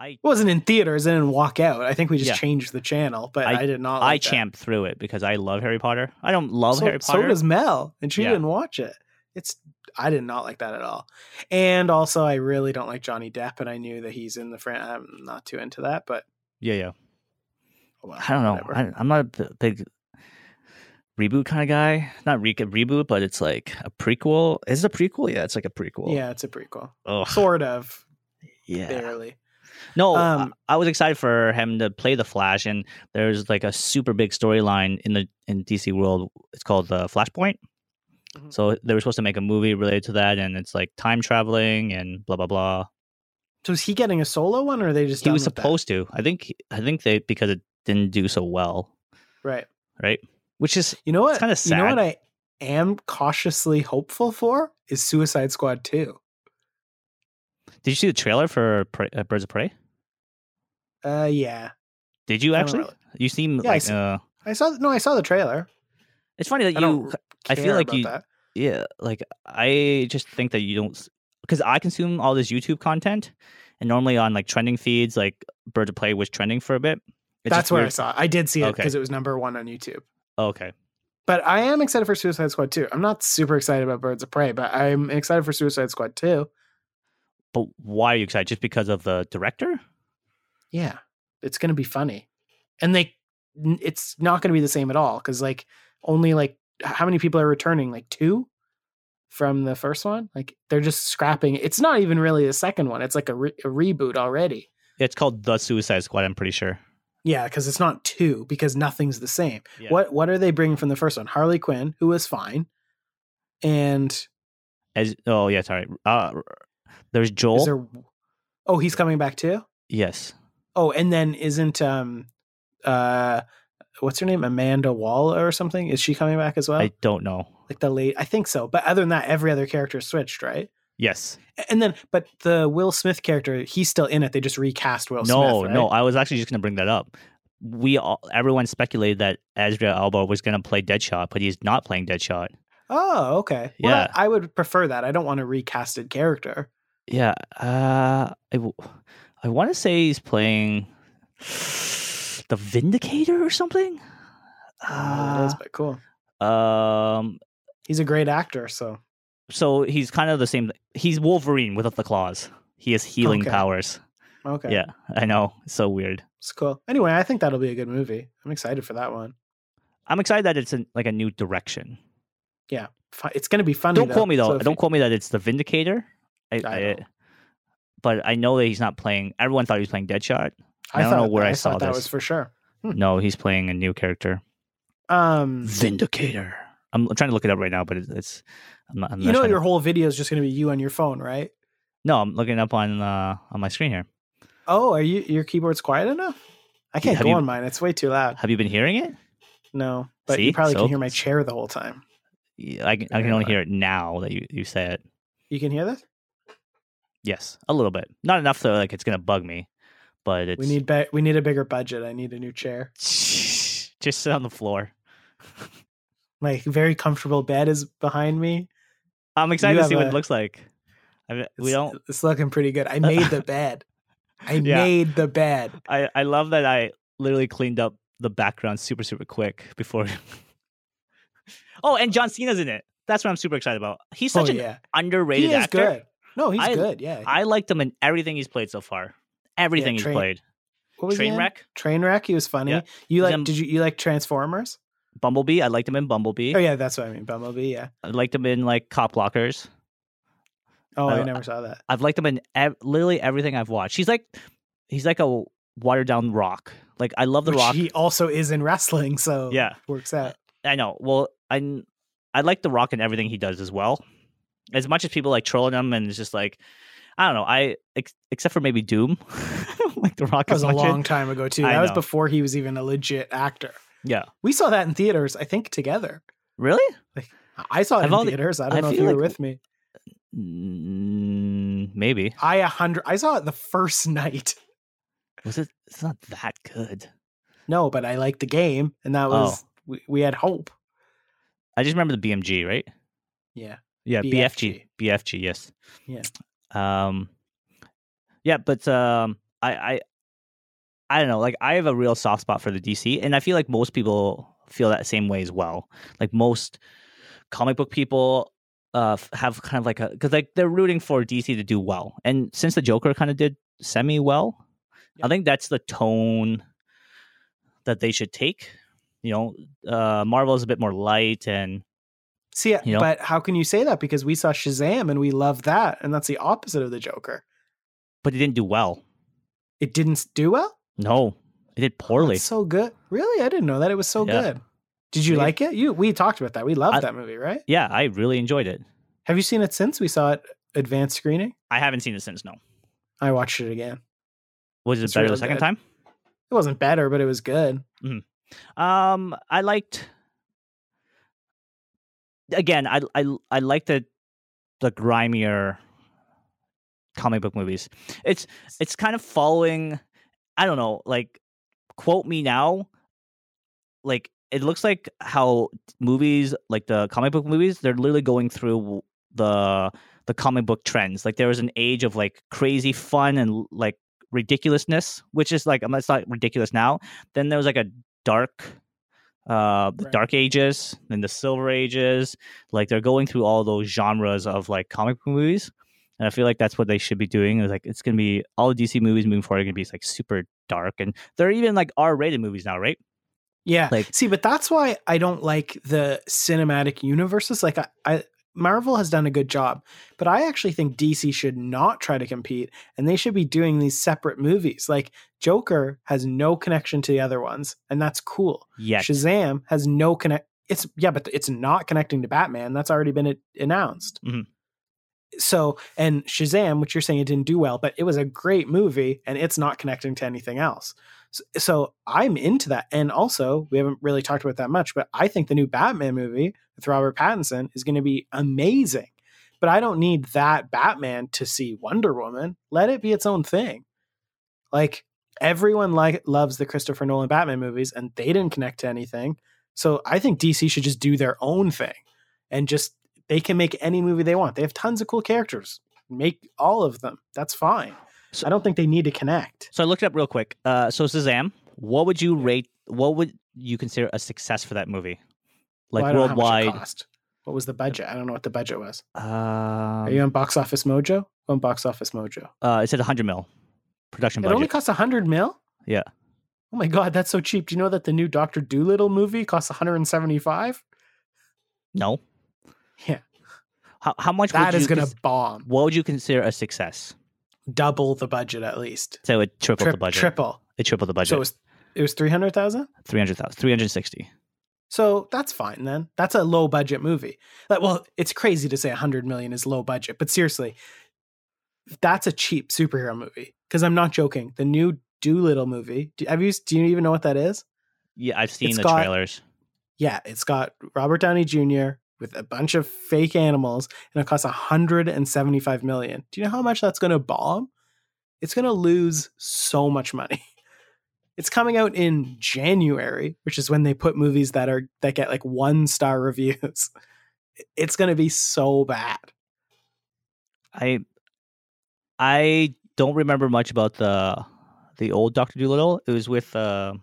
I It wasn't in theaters. I didn't walk out. I think we just Yeah. changed the channel, but I- I, did not. I Like that. champed through it because I love Harry Potter. I don't love so, Harry Potter. so does Mel, and she Yeah. didn't watch it. It's I did not like that at all. And also, I really don't like Johnny Depp, and I knew that he's in the fran. I'm not too into that, but yeah, yeah. oh well, I don't know. whatever. I, I'm not a big reboot kind of guy. Not re- reboot, but it's like a prequel. Is it a prequel? Yeah, it's like a prequel. yeah, it's a prequel, Oh, sort of, yeah. barely. No, Um, I, I was excited for him to play the Flash, and there's like a super big storyline in the in DC world. It's called the Flashpoint. Mhm. So they were supposed to make a movie related to that, and it's like time traveling and blah blah blah. So is he getting a solo one, or are they just? He was with that? supposed to. I think. I think they because it didn't do so well, right? right? Which is You know what? kinda sad. You know what I am cautiously hopeful for is Suicide Squad two. Did you see the trailer for Prey, uh, Birds of Prey? Uh, yeah, Did you actually? really- You seem Yeah, I like see- uh, I saw. No, I saw the trailer. it's funny that I you. I feel like you- that. Yeah, like I just think that you don't because I consume all this YouTube content, and normally on like trending feeds, like Birds of Prey was trending for a bit. It's That's where I saw. It. I did see it Okay. because it was number one on YouTube. Oh, okay, But I am excited for Suicide Squad 2. I'm not super excited about Birds of Prey, but I'm excited for Suicide Squad 2. but why are you excited? Just because of the director? Yeah, it's going to be funny. And they it's not going to be the same at all cuz like only like how many people are returning? Like 2 from the first one? Like they're just scrapping. It's not even really the second one. It's like a, re- a reboot already. It's called The Suicide Squad. I'm pretty sure. Yeah, cuz it's not 2 because nothing's the same. Yeah. What what are they bringing from the first one? Harley Quinn, who was fine. And As oh yeah, sorry. Uh, there's Joel. is there Oh, he's coming back too? yes, Oh, and then isn't um uh what's her name? Amanda Waller or something? Is she coming back as well? I don't know. like the late I think so. But other than that, every other character switched, right? Yes. And then but the Will Smith character, he's still in it. They just recast Will no, Smith. no. right? I was actually just gonna bring that up. We all, everyone speculated that Idris Elba was gonna play Deadshot, but he's not playing Deadshot. Oh, okay. Well, Yeah. I would prefer that. I don't want a recasted character. Yeah, uh, I, w- I want to say he's playing the Vindicator or something. I don't it is, Uh, but cool. um, He's a great actor, so so he's kind of the same. He's Wolverine without the claws. He has healing Okay. powers. okay. Yeah, I know. It's so weird. It's cool. Anyway, I think that'll be a good movie. I'm excited for that one. I'm excited that it's in, like a new direction. Yeah. It's going to be funny. Don't though. quote me though. So Don't you- quote me that it's the Vindicator. I, I I- but I know that he's not playing. Everyone thought he was playing Deadshot. I I, don't thought, know where I I saw thought that this. was for sure. Hmm. No, he's playing a new character. Um, Vindicator. I'm trying to look it up right now, but it's. it's I'm not, I'm you know your to- whole video is just going to be you on your phone, right? No, I'm looking up on uh, on my screen here. Oh, are you your keyboard's quiet enough? I can't have go you- on mine. It's way too loud. Have you been hearing it? No, but See? you probably So- can hear my chair the whole time. Yeah, I can, I can only hear it now that you, you say it. You can hear this? Yes, a little bit. Not enough so like it's gonna bug me, but it's We need be- we need a bigger budget. I need a new chair. <laughs> just sit on the floor. <laughs> My very comfortable bed is behind me. I'm excited to see what it looks like. I mean, we don't. It's looking pretty good. I made the bed. I <laughs> Yeah. made the bed. I I love that I literally cleaned up the background super super quick before. oh, and John Cena's in it. That's what I'm super excited about. He's Oh such an yeah, underrated he actor. good. No, he's I- good. Yeah. I liked him in everything he's played so far. Everything he's Train- played. what was? Trainwreck, Trainwreck. He was funny. Yeah. You like? in- Did you you like Transformers? Bumblebee. I liked him in Bumblebee. Oh yeah, that's what I mean. Bumblebee. Yeah. I liked him in like Cock Blockers. Oh, I Uh, never saw that. I've liked him in ev- literally everything I've watched. He's like, he's like a watered down rock. Like I love the Which rock. he also is in wrestling, so Yeah. works out. I know. Well, I I like the rock and everything he does as well. As much as people like trolling him and it's just like, I don't know. I ex- except for maybe Doom, <laughs> like the rock That was a long time ago too. I That was before he was even a legit actor. Yeah. We saw that in theaters, I think, together. Really? Like, I saw it I've in theaters. I I don't know if you were with me. Mm, maybe. I a hundred. I saw it the first <laughs> night. Was it? It's not that good. No, but I liked the game, and that was we, we had hope. I just remember the BMG, right? Yeah, Yeah, BFG. BFG, yes. Yeah. Um yeah, but um I, I I don't know. Like I have a real soft spot for the DC, and I feel like most people feel that same way as well. Like most comic book people uh have kind of like a because like they're rooting for DC to do well, and since the Joker kind of did semi well, Yeah. I think that's the tone that they should take. You know, uh Marvel is a bit more light, and See, You know? but how can you say that? Because we saw Shazam and we love that, and that's the opposite of the Joker. but it didn't do well. It didn't do well. No, it did poorly. It's so good. Really, I didn't know that it was so Yeah. good. Did you Yeah. like it? You we talked about that. We loved I- that movie, right? yeah, I really enjoyed it. Have you seen it since we saw it advanced screening? I haven't seen it since. No, I watched it again. was it It's better really the second good. time? It wasn't better, but it was good. Um, I liked. Again, I I I like the the grimier comic book movies. It's it's kind of following. I don't know, like quote me now. Like it looks like how movies, like the comic book movies, they're literally going through the the comic book trends. Like there was an age of like crazy fun and like ridiculousness, which is like it's not ridiculous now. Then there was like a dark uh the Right. dark ages then the silver ages like they're going through all those genres of like comic book movies and i feel like that's what they should be doing It's like it's gonna be all dc movies moving forward are gonna be like super dark and they're even like r-rated movies now right Yeah. Like- See, but that's why I don't like the cinematic universes. Like I, I Marvel has done a good job, but I actually think DC should not try to compete and they should be doing these separate movies. Like Joker has no connection to the other ones, and that's cool. yet Shazam has no connect. It's yeah, but it's not connecting to Batman. That's already been announced. Mhm. So and Shazam, which you're saying it didn't do well, but it was a great movie, and it's not connecting to anything else. So, so I'm into that. And also, we haven't really talked about that much, but I think the new Batman movie with Robert Pattinson is going to be amazing. But I don't need that Batman to see Wonder Woman. Let it be its own thing. Like everyone like loves the Christopher Nolan Batman movies, and they didn't connect to anything. So I think DC should just do their own thing, and just they can make any movie they want. They have tons of cool characters. Make all of them. That's fine. So- I don't think they need to connect. so i looked it up real quick uh so shazam what would you rate what would you consider a success for that movie like Well, I don't know how much it worldwide cost. What was the budget? I don't know what the budget was. um, Are you on Box Office Mojo? On Box Office Mojo. uh it said 100 mil production budget. It only costs hundred mil. Yeah. Oh my god, that's so cheap. Do you know that the new Doctor Dolittle movie costs 175? no Yeah. how, how much That would is going cons- to bomb. what would you consider a success Double the budget at least. so it tripled Tri- the budget Triple. it tripled the budget So it was it was 300,000? 300,000 360 So that's fine then. That's a low budget movie. Like, well, it's crazy to say 100 million is low budget, but seriously, that's a cheap superhero movie. Because I'm not joking. The new Dolittle movie. Do, have you? Do you even know what that is? yeah i've seen It's the got- trailers Yeah, it's got Robert Downey Jr. with a bunch of fake animals, and it costs 175 million. Do you know how much that's going to bomb? It's going to lose so much money. <laughs> It's coming out in January, which is when they put movies that are that get like one star reviews. <laughs> It's going to be so bad. i i don't remember much about the the old dr dolittle it was with uh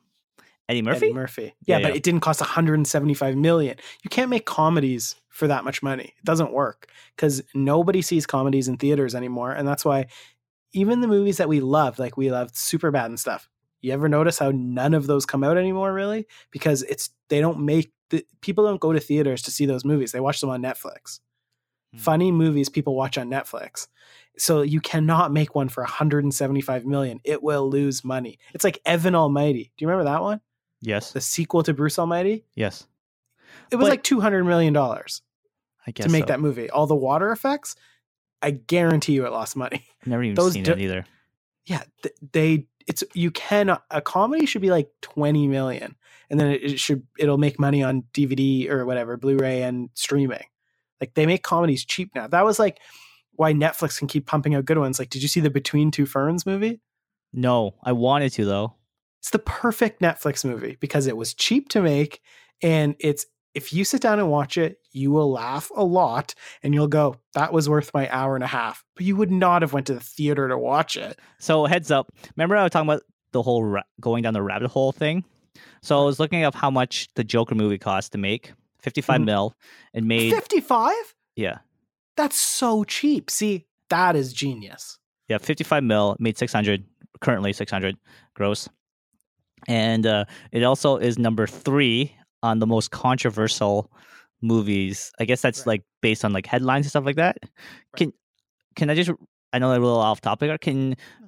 eddie murphy Eddie Murphy. Yeah, Yeah, but yeah. it didn't cost 175 million. You can't make comedies for that much money. It doesn't work because nobody sees comedies in theaters anymore, and that's why even the movies that we loved, like we loved Superbad and stuff. You ever notice how none of those come out anymore, really? Because it's they don't make the people don't go to theaters to see those movies. They watch them on Netflix. Hmm. Funny movies people watch on Netflix. So you cannot make one for 175 million. It will lose money. It's like Evan Almighty. Do you remember that one? yes the sequel to Bruce Almighty. yes It was But- like two hundred million dollars i guess to make so. that movie. All the water effects, I guarantee you, it lost money. Never even those seen d- it either Yeah, th- they. It's you can A comedy should be like twenty million, and then it, it should it'll make money on DVD or whatever, Blu-ray and streaming. Like they make comedies cheap now. That was like why Netflix can keep pumping out good ones. Like, did you see the Between Two Ferns movie? no i wanted to though It's the perfect Netflix movie because it was cheap to make and it's if you sit down and watch it, you will laugh a lot and you'll go, that was worth my hour and a half. But you would not have went to the theater to watch it. So heads up. Remember I was talking about the whole ra- going down the rabbit hole thing. So I was looking up how much the Joker movie cost to make. 55 Mhm. mil and made 55? yeah. That's so cheap. See, that is genius. Yeah, 55 mil made 600 currently 600 gross. And uh it also is number 3 on the most controversial movies. I guess that's Right. like based on like headlines and stuff like that. Can can I just I know I'm a little off topic. or Can hmm.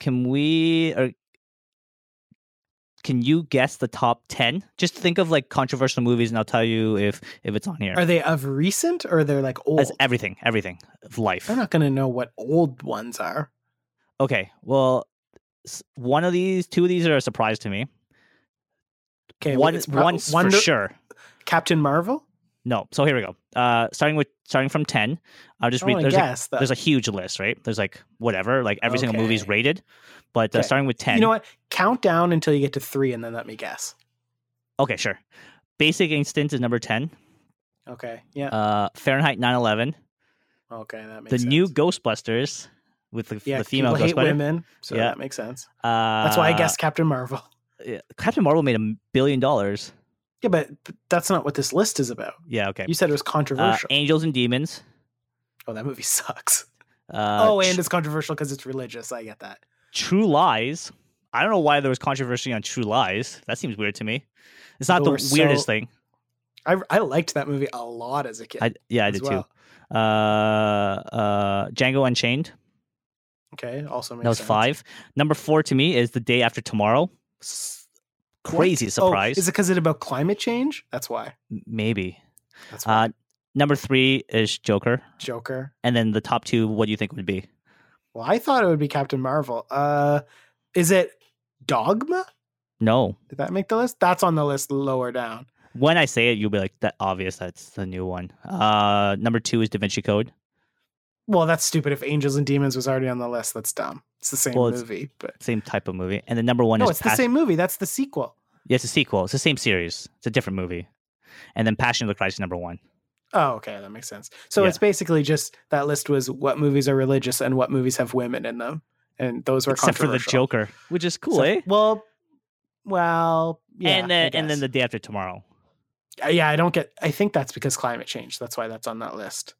can we or can you guess the top 10? Just think of like controversial movies and I'll tell you if if it's on here. Are they of recent or they're like old? As everything, everything of life. I'm not going to know what old ones are. Okay, well, one of these, two of these are a surprise to me. Okay, one, it's prob- one's Wonder- for sure. Captain Marvel? No, so here we go. Uh, starting with starting from ten, I'll just read. There's a, guess. there's a huge list, right? There's like whatever, like every single movie's rated, but uh, starting with ten. You know what? Count down until you get to three and then let me guess. Okay, sure. Basic Instinct is number ten. Okay. Yeah. Uh, Fahrenheit 9/11. okay. That makes sense. The sense. new Ghostbusters with the, yeah, the female people hate women, so Yeah. that makes sense. Uh, That's why I guessed Captain Marvel. Yeah, Captain Marvel made a billion dollars. Yeah, but that's not what this list is about. Yeah, okay. You said it was Uh, controversial. Angels and Demons. oh, that movie <laughs> sucks. Uh, oh, and it's controversial because it's religious. I get that. True Lies. I don't know why there was controversy on True Lies. That seems weird to me. It's not People the weirdest so- thing. I I liked that movie a lot as a kid. I, yeah, I did well. too. Uh, uh, Django Unchained. Okay, also makes That was sense. five. Number four to me is The Day After Tomorrow. Crazy What? surprise. Oh, is it because it's about climate change? That's why. Maybe. That's why. Uh, number three is Joker, Joker. and then the top two. What do you think would be? Well, I thought it would be Captain Marvel. Uh, is it Dogma? No. Did that make the list? That's on the list lower down. When I say it, you'll be like, "That obvious. That's the new one." Uh, number two is Da Vinci Code. Well, that's stupid. If Angels and Demons was already on the list, that's dumb. It's the same Well, movie, but Same type of movie. And the number one no, is it's the same movie. That's the sequel. Yeah, it's a sequel. It's the same series. It's a different movie. And then Passion of the Christ is number one. Oh, okay, that makes sense. So Yeah. it's basically just that list was what movies are religious and what movies have women in them, and those were Except for the. Joker, which is cool, So- eh? Well, well, yeah, and then and then the day after tomorrow. Uh, yeah, I don't get. I think that's because climate change. That's why that's on that list.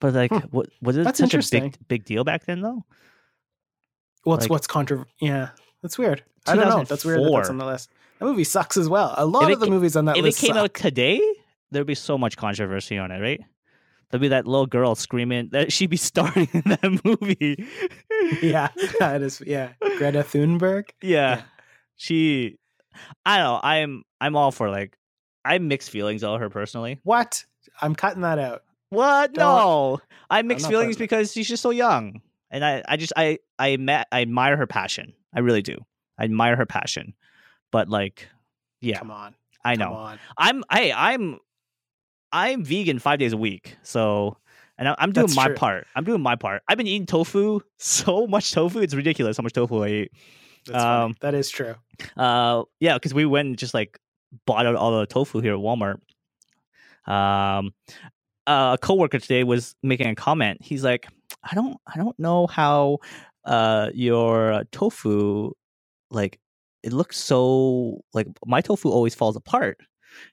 But like, Hmm. what was it That's such a big big deal back then though? What's Like- what's contra? Yeah, that's weird. I don't know. That's weird. That that's on the list. That movie sucks as well. A lot If it of the movies on that list. if it came suck. out today, there'd be so much controversy on it, right? There'd be that little girl screaming that she'd be starring <laughs> in that movie. yeah, <laughs> that is. Yeah, Greta Thunberg. yeah. Yeah. She I don't know, I'm I'm all for like I have mixed feelings about her personally. What? I'm cutting that out. What? Don't- No. I have mixed feelings because she's just so young. And I, I just I I met I admire her passion. I really do. I admire her passion. But like yeah, Come on. I Come know. on. I'm hey, I'm I'm vegan five days a week. So and I, I'm doing That's my true. part. I'm doing my part. I've been eating tofu, <laughs> so much tofu. It's ridiculous how much tofu I eat. That's. Um, that is true. Uh, yeah, because we went and just like bought out all the tofu here at Walmart. Um, a coworker today was making a comment. He's like, "I don't, I don't know how uh your tofu like it looks so like my tofu always falls apart."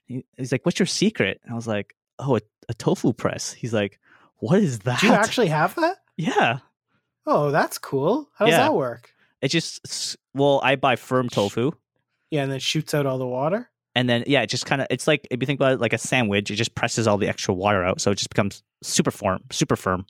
He- He's like, "What's your secret?" And I was like, "Oh, a, a tofu press." He's like, "What is that?" Do you actually have that? Yeah, Oh, that's cool. How does Yeah. that work? it just well, I buy firm tofu. Yeah, and then it shoots out all the water. And then yeah, it just kind of it's like if you think about it like a sandwich, it just presses all the extra water out, so it just becomes super firm, super firm.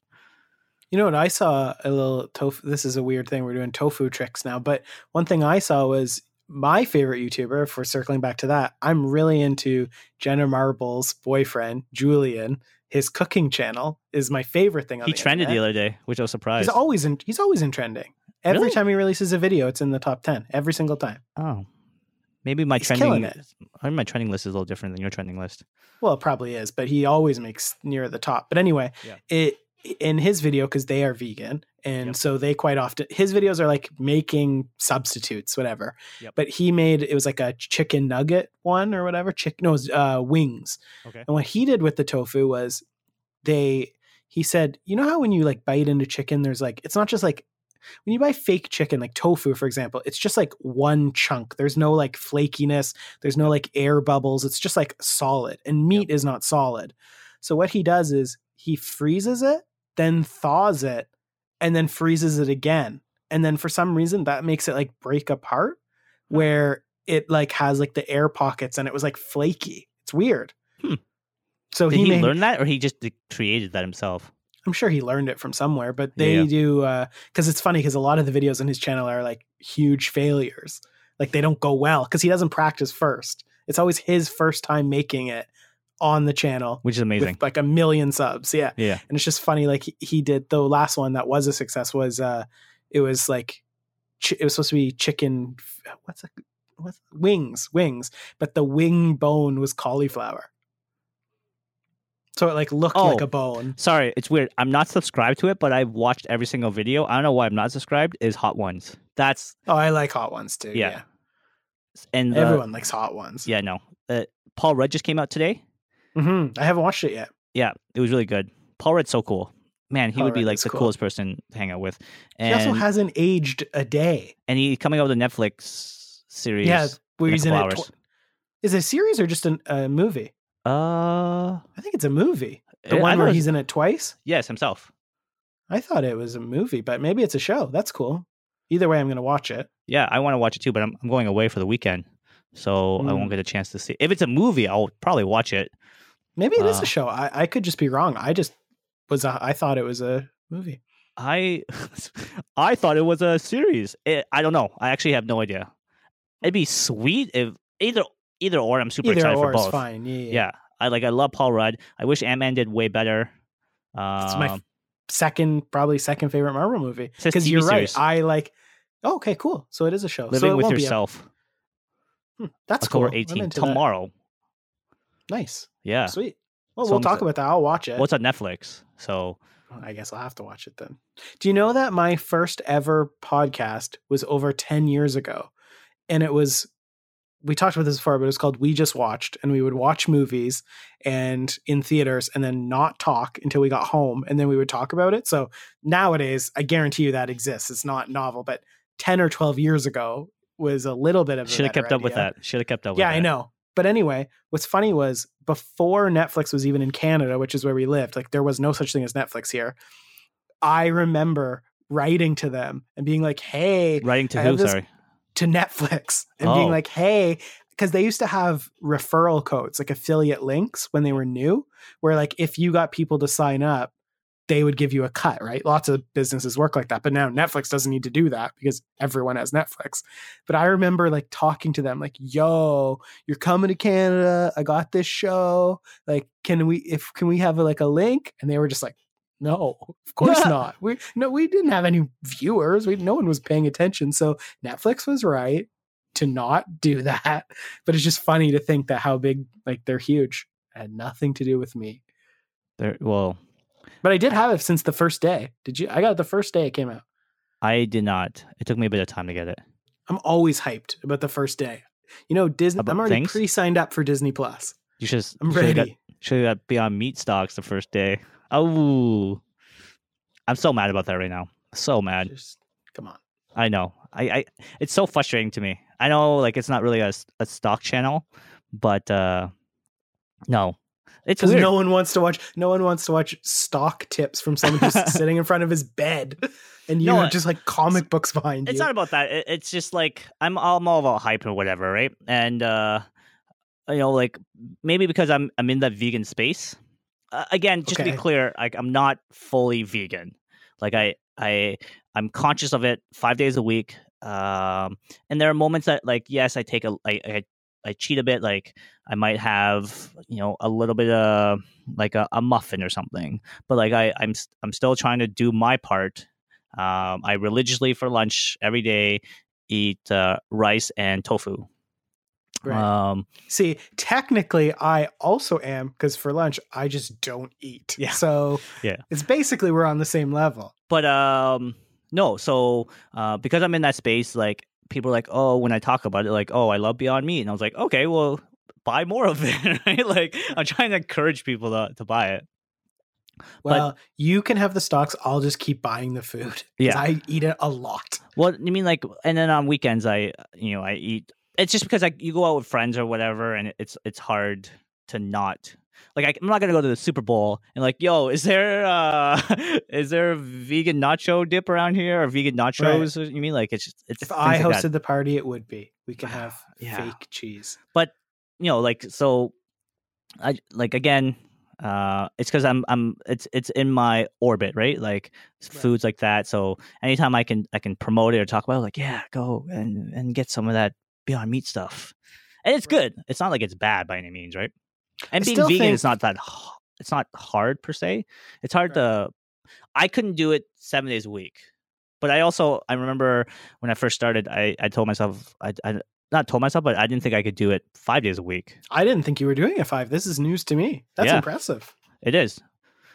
You know what? I saw a little tofu. This is a weird thing. We're doing tofu tricks now. But one thing I saw was my favorite YouTuber, if we're circling back to that, I'm really into Jenna Marbles' boyfriend, Julian. His cooking channel is my favorite thing He the trended the other day, which I was surprised. He's always in he's always in trending. Every Really? time he releases a video, it's in the top 10 every single time. oh, maybe my He's trending, maybe my trending list is a little different than your trending list. Well, it probably is, but he always makes near the top. But anyway, Yeah. it in his video because they are vegan And Yep. so they quite often his videos are like making substitutes, whatever. Yep. But he made it was like a chicken nugget one or whatever. Chicken no, was uh, wings. Okay. And what he did with the tofu was they he said, you know how when you like bite into chicken, there's like it's not just like when you buy fake chicken, like tofu, for example, it's just like one chunk. There's no like flakiness, there's no like air bubbles. It's just like solid. And meat is not solid. So what he does is he freezes it, then thaws it, and then freezes it again. And then for some reason that makes it like break apart where it like has like the air pockets and it was like flaky. It's weird. Hmm. So Did he, he, made, learn that, or he just created that himself? I'm sure he learned it from somewhere, but they Yeah. do because it's funny because a lot of the videos on his channel are like huge failures. Like they don't go well because he doesn't practice first. It's always his first time making it on the channel Which is amazing. like a million subs. Yeah. yeah. And it's just funny. Like he, he did the last one that was a success was uh it was like chi- it was supposed to be chicken. What's it? What's wings? Wings, but the wing bone was cauliflower. So it like looked like Oh. a bone. Sorry, it's weird. I'm not subscribed to it, but I've watched every single video. I don't know why I'm not subscribed. Is Hot Ones? That's Oh, I like hot ones too. Yeah. Yeah, and uh, everyone likes hot ones. Yeah, no. Uh, Paul Rudd just came out today. hmm I haven't watched it yet. Yeah, it was really good. Paul Rudd's so cool. Man, he Paul would be Rudd like the cool. coolest person to hang out with. he also hasn't aged a day. and he's coming out with a Netflix series. Yeah, where he's in it. tw- is it a series or just an, a movie? Uh, I think it's a movie. The I one where he's in it twice. yes himself. I thought it was a movie, but maybe it's a show. That's cool. Either way, I'm going to watch it. Yeah, I want to watch it too, but I'm, I'm going away for the weekend, so I Mm. won't get a chance to see. If it's a movie, I'll probably watch it. Maybe it is Uh, a show. I, I could just be wrong. I just was. A, I thought it was a movie. I <laughs> I thought it was a series. It, I don't know. I actually have no idea. It'd be sweet if either either or. I'm super Either excited or for is both. fine. Yeah, yeah. Yeah, I like. I love Paul Rudd. I wish Ant Man did way better. Um, it's my Um, second, probably second favorite Marvel movie. Because you're series. right. I like. Oh, okay, cool. So it is a show. living it with a- yourself. Hmm, that's October cool. I'm 18th into that. tomorrow. Nice. Yeah. Sweet. Well, So we'll talk so- about that. I'll watch it. What's on Netflix? So I guess I'll have to watch it then. Do you know that my first ever podcast was over 10 years ago? And it was, we talked about this before, but it was called We Just Watched. And we would watch movies and in theaters and then not talk until we got home. And then we would talk about it. So nowadays, I guarantee you that exists. It's not novel, but 10 or 12 years ago was a little bit of a should have kept up with that. Should have kept up. Yeah, with I know. But anyway, what's funny was before Netflix was even in Canada, which is where we lived, like there was no such thing as Netflix here. I remember writing to them and being like, "Hey, Writing to I who? this- Sorry. To Netflix," <laughs> and being Oh. like, "Hey," because they used to have referral codes, like affiliate links when they were new, where like if you got people to sign up, they would give you a cut, right? Lots of businesses work like that, but now Netflix doesn't need to do that because everyone has Netflix. But I remember like talking to them, like, "Yo, you're coming to Canada. I got this show. Like, can we if can we have like a link?" And they were just like, "No, of <laughs> course not. We no, we didn't have any viewers. We no one was paying attention. So Netflix was right to not do <laughs> that. But it's just funny to think that how big like they're huge had nothing to do with me. There, well, But I did have it since the first day. Did you? I got it the first day it came out. I did not. It took me a bit of time to get it. I'm always hyped about the first day. You know, Disney. About I'm already things? pre-signed up for Disney Plus. You should. I'm should have got, ready. should have Beyond Meat stocks the first day. Oh, I'm so mad about that right now. So mad. Just come on. I know. I, I it's so frustrating to me. I know like it's not really a, a stock channel, but uh no. It's weird. no one wants to watch. No one wants to watch stock tips from someone who's <laughs> sitting in front of his bed, and you No, have just like comic books behind it's you. not about that. It, it's just like I'm I'm all about hype or whatever, right? And uh you know, like maybe because I'm I'm in that vegan space. Uh, again, just to be clear, like I'm not fully vegan. Like I I I'm conscious of it five days a week. Um, and there are moments that like yes, I take a I I, I cheat a bit. Like I might have you know a little bit of like a, a muffin or something, but like I I'm I'm still trying to do my part. Um, I religiously for lunch every day eat uh, rice and tofu. Right. Um, See, technically, I also am because for lunch I just don't eat. Yeah. So Yeah. it's basically we're on the same level. but um, no. So uh, because I'm in that space, like people are like, oh, when I talk about it, like, oh, I love Beyond Meat, and I was like, okay, well, buy more of it, <laughs> right? Like I'm trying to encourage people to to buy it. Well, you can have the stocks. I'll just keep buying the food. Yeah. I eat it a lot. Well, you mean like, and then on weekends, I, you know, I eat. It's just because like you go out with friends or whatever, and it's it's hard to not. Like I, I'm not gonna go to the Super Bowl and like, yo, is there uh <laughs> is there a vegan nacho dip around here or vegan nachos? You mean like it's just it's If I hosted that. the party, it would be. We can have Yeah. fake cheese. But you know, like so, I like again, uh, it's because I'm I'm it's it's in my orbit, right? Like Right. foods like that. So anytime I can I can promote it or talk about it, like yeah, go and and get some of that Beyond Meat stuff, and it's Right. good. It's not like it's bad by any means, right? And being vegan think- is not that it's not hard per se. It's hard to. I couldn't do it seven days a week, but I also I remember when I first started, I I told myself I I not told myself, but I didn't think I could do it five days a week. I didn't think you were doing it five. This is news to me. That's Yeah. impressive. It is.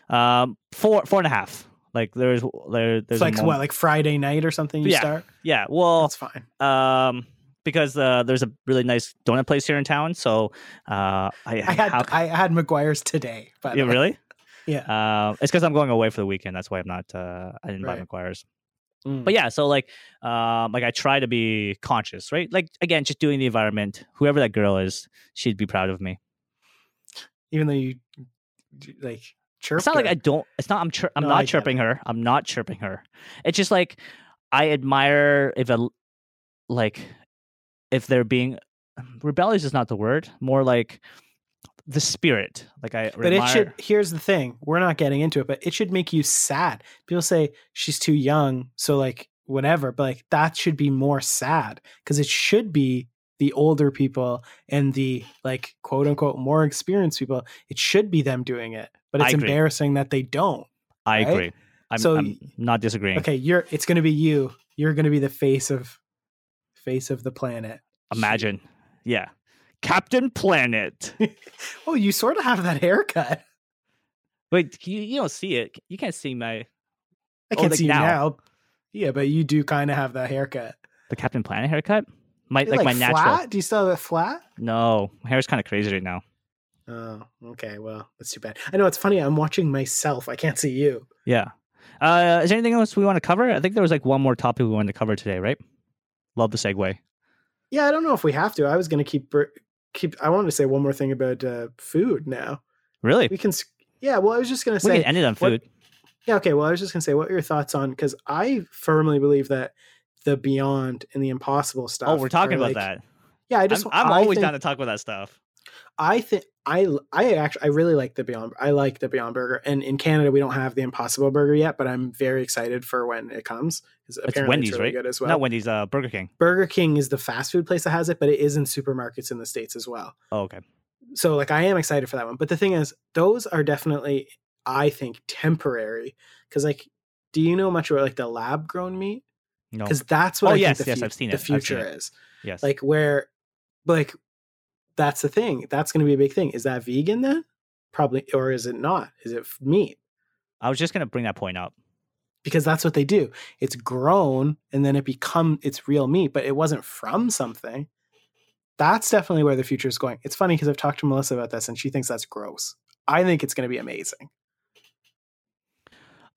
Um, four four and a half. Like there's there there's a like what, like Friday night or something you Yeah. start? Yeah. Well, That's fine. um, because uh, there's a really nice donut place here in town, so uh, I, I had how- I had McGuire's today. But yeah, really. Yeah. Uh, it's because I'm going away for the weekend. That's why I'm not. Uh, I didn't buy McGuire's. Mm. But yeah, so like, um, like I try to be conscious, right? Like again, just doing the environment. Whoever that girl is, she'd be proud of me. even though you like chirp. It's not like I don't. It's not. I'm. Chir- I'm No, I not get chirping her. I'm not chirping her. It's just like I admire if a like if they're being <sighs> rebellious is not the word. More like the spirit. Like I. But it should. Here's the thing: we're not getting into it, but it should make you sad. People say she's too young, so like whatever. But like that should be more sad because it should be the older people and the like quote unquote more experienced people. It should be them doing it, but it's embarrassing that they don't. I right? agree. I'm, So I'm not disagreeing. Okay, you're. It's going to be you. You're going to be the face of face of the planet. Imagine. Yeah. Captain Planet. <laughs> Oh, you sort of have that haircut. Wait, you, you don't see it. You can't see my I Oh, can't like see now. now. Yeah, but you do kind of have that haircut. the Captain Planet haircut. My You're like, my flat? natural. Do you still have it flat? No, my hair is kind of crazy right now. Oh, okay. Well, that's too bad. I know it's funny. I'm watching myself. I can't see you. Yeah. Uh, is there anything else we want to cover? I think there was like one more topic we wanted to cover today, right? Love the segue. Yeah, I don't know if we have to. I was going to keep keep. I wanted to say one more thing about uh, food. Now Really? we can. Yeah. Well, I was just going to We say. can end it on what- food. Yeah. Okay. Well, I was just going to say, what are your thoughts on? Because I firmly believe that the beyond and the impossible stuff. Oh, we're talking about like- that. Yeah, I I'm, just. I'm I always think- down to talk about that stuff. I think I I actually I really like the Beyond. I like the Beyond Burger, and in Canada we don't have the Impossible Burger yet, but I'm very excited for when it comes. 'cause apparently Wendy's, really right? Good as well. Not Wendy's, uh, Burger King. Burger King is the fast food place that has it, but it is in supermarkets in the states as well. Oh, okay. So like I am excited for that one. But the thing is, those are definitely I think temporary because like, do you know much about like the lab grown meat? No. Because that's what Oh, I yes, think the, yes, fu- I've seen the it. Seen future it. is Yes. like where like that's the thing that's going to be a big thing is that vegan then probably or is it not is it meat I was just gonna bring that point up. because that's what they do it's grown and then it become it's real meat but it wasn't from something that's definitely where the future is going it's funny because i've talked to melissa about this and she thinks that's gross i think it's going to be amazing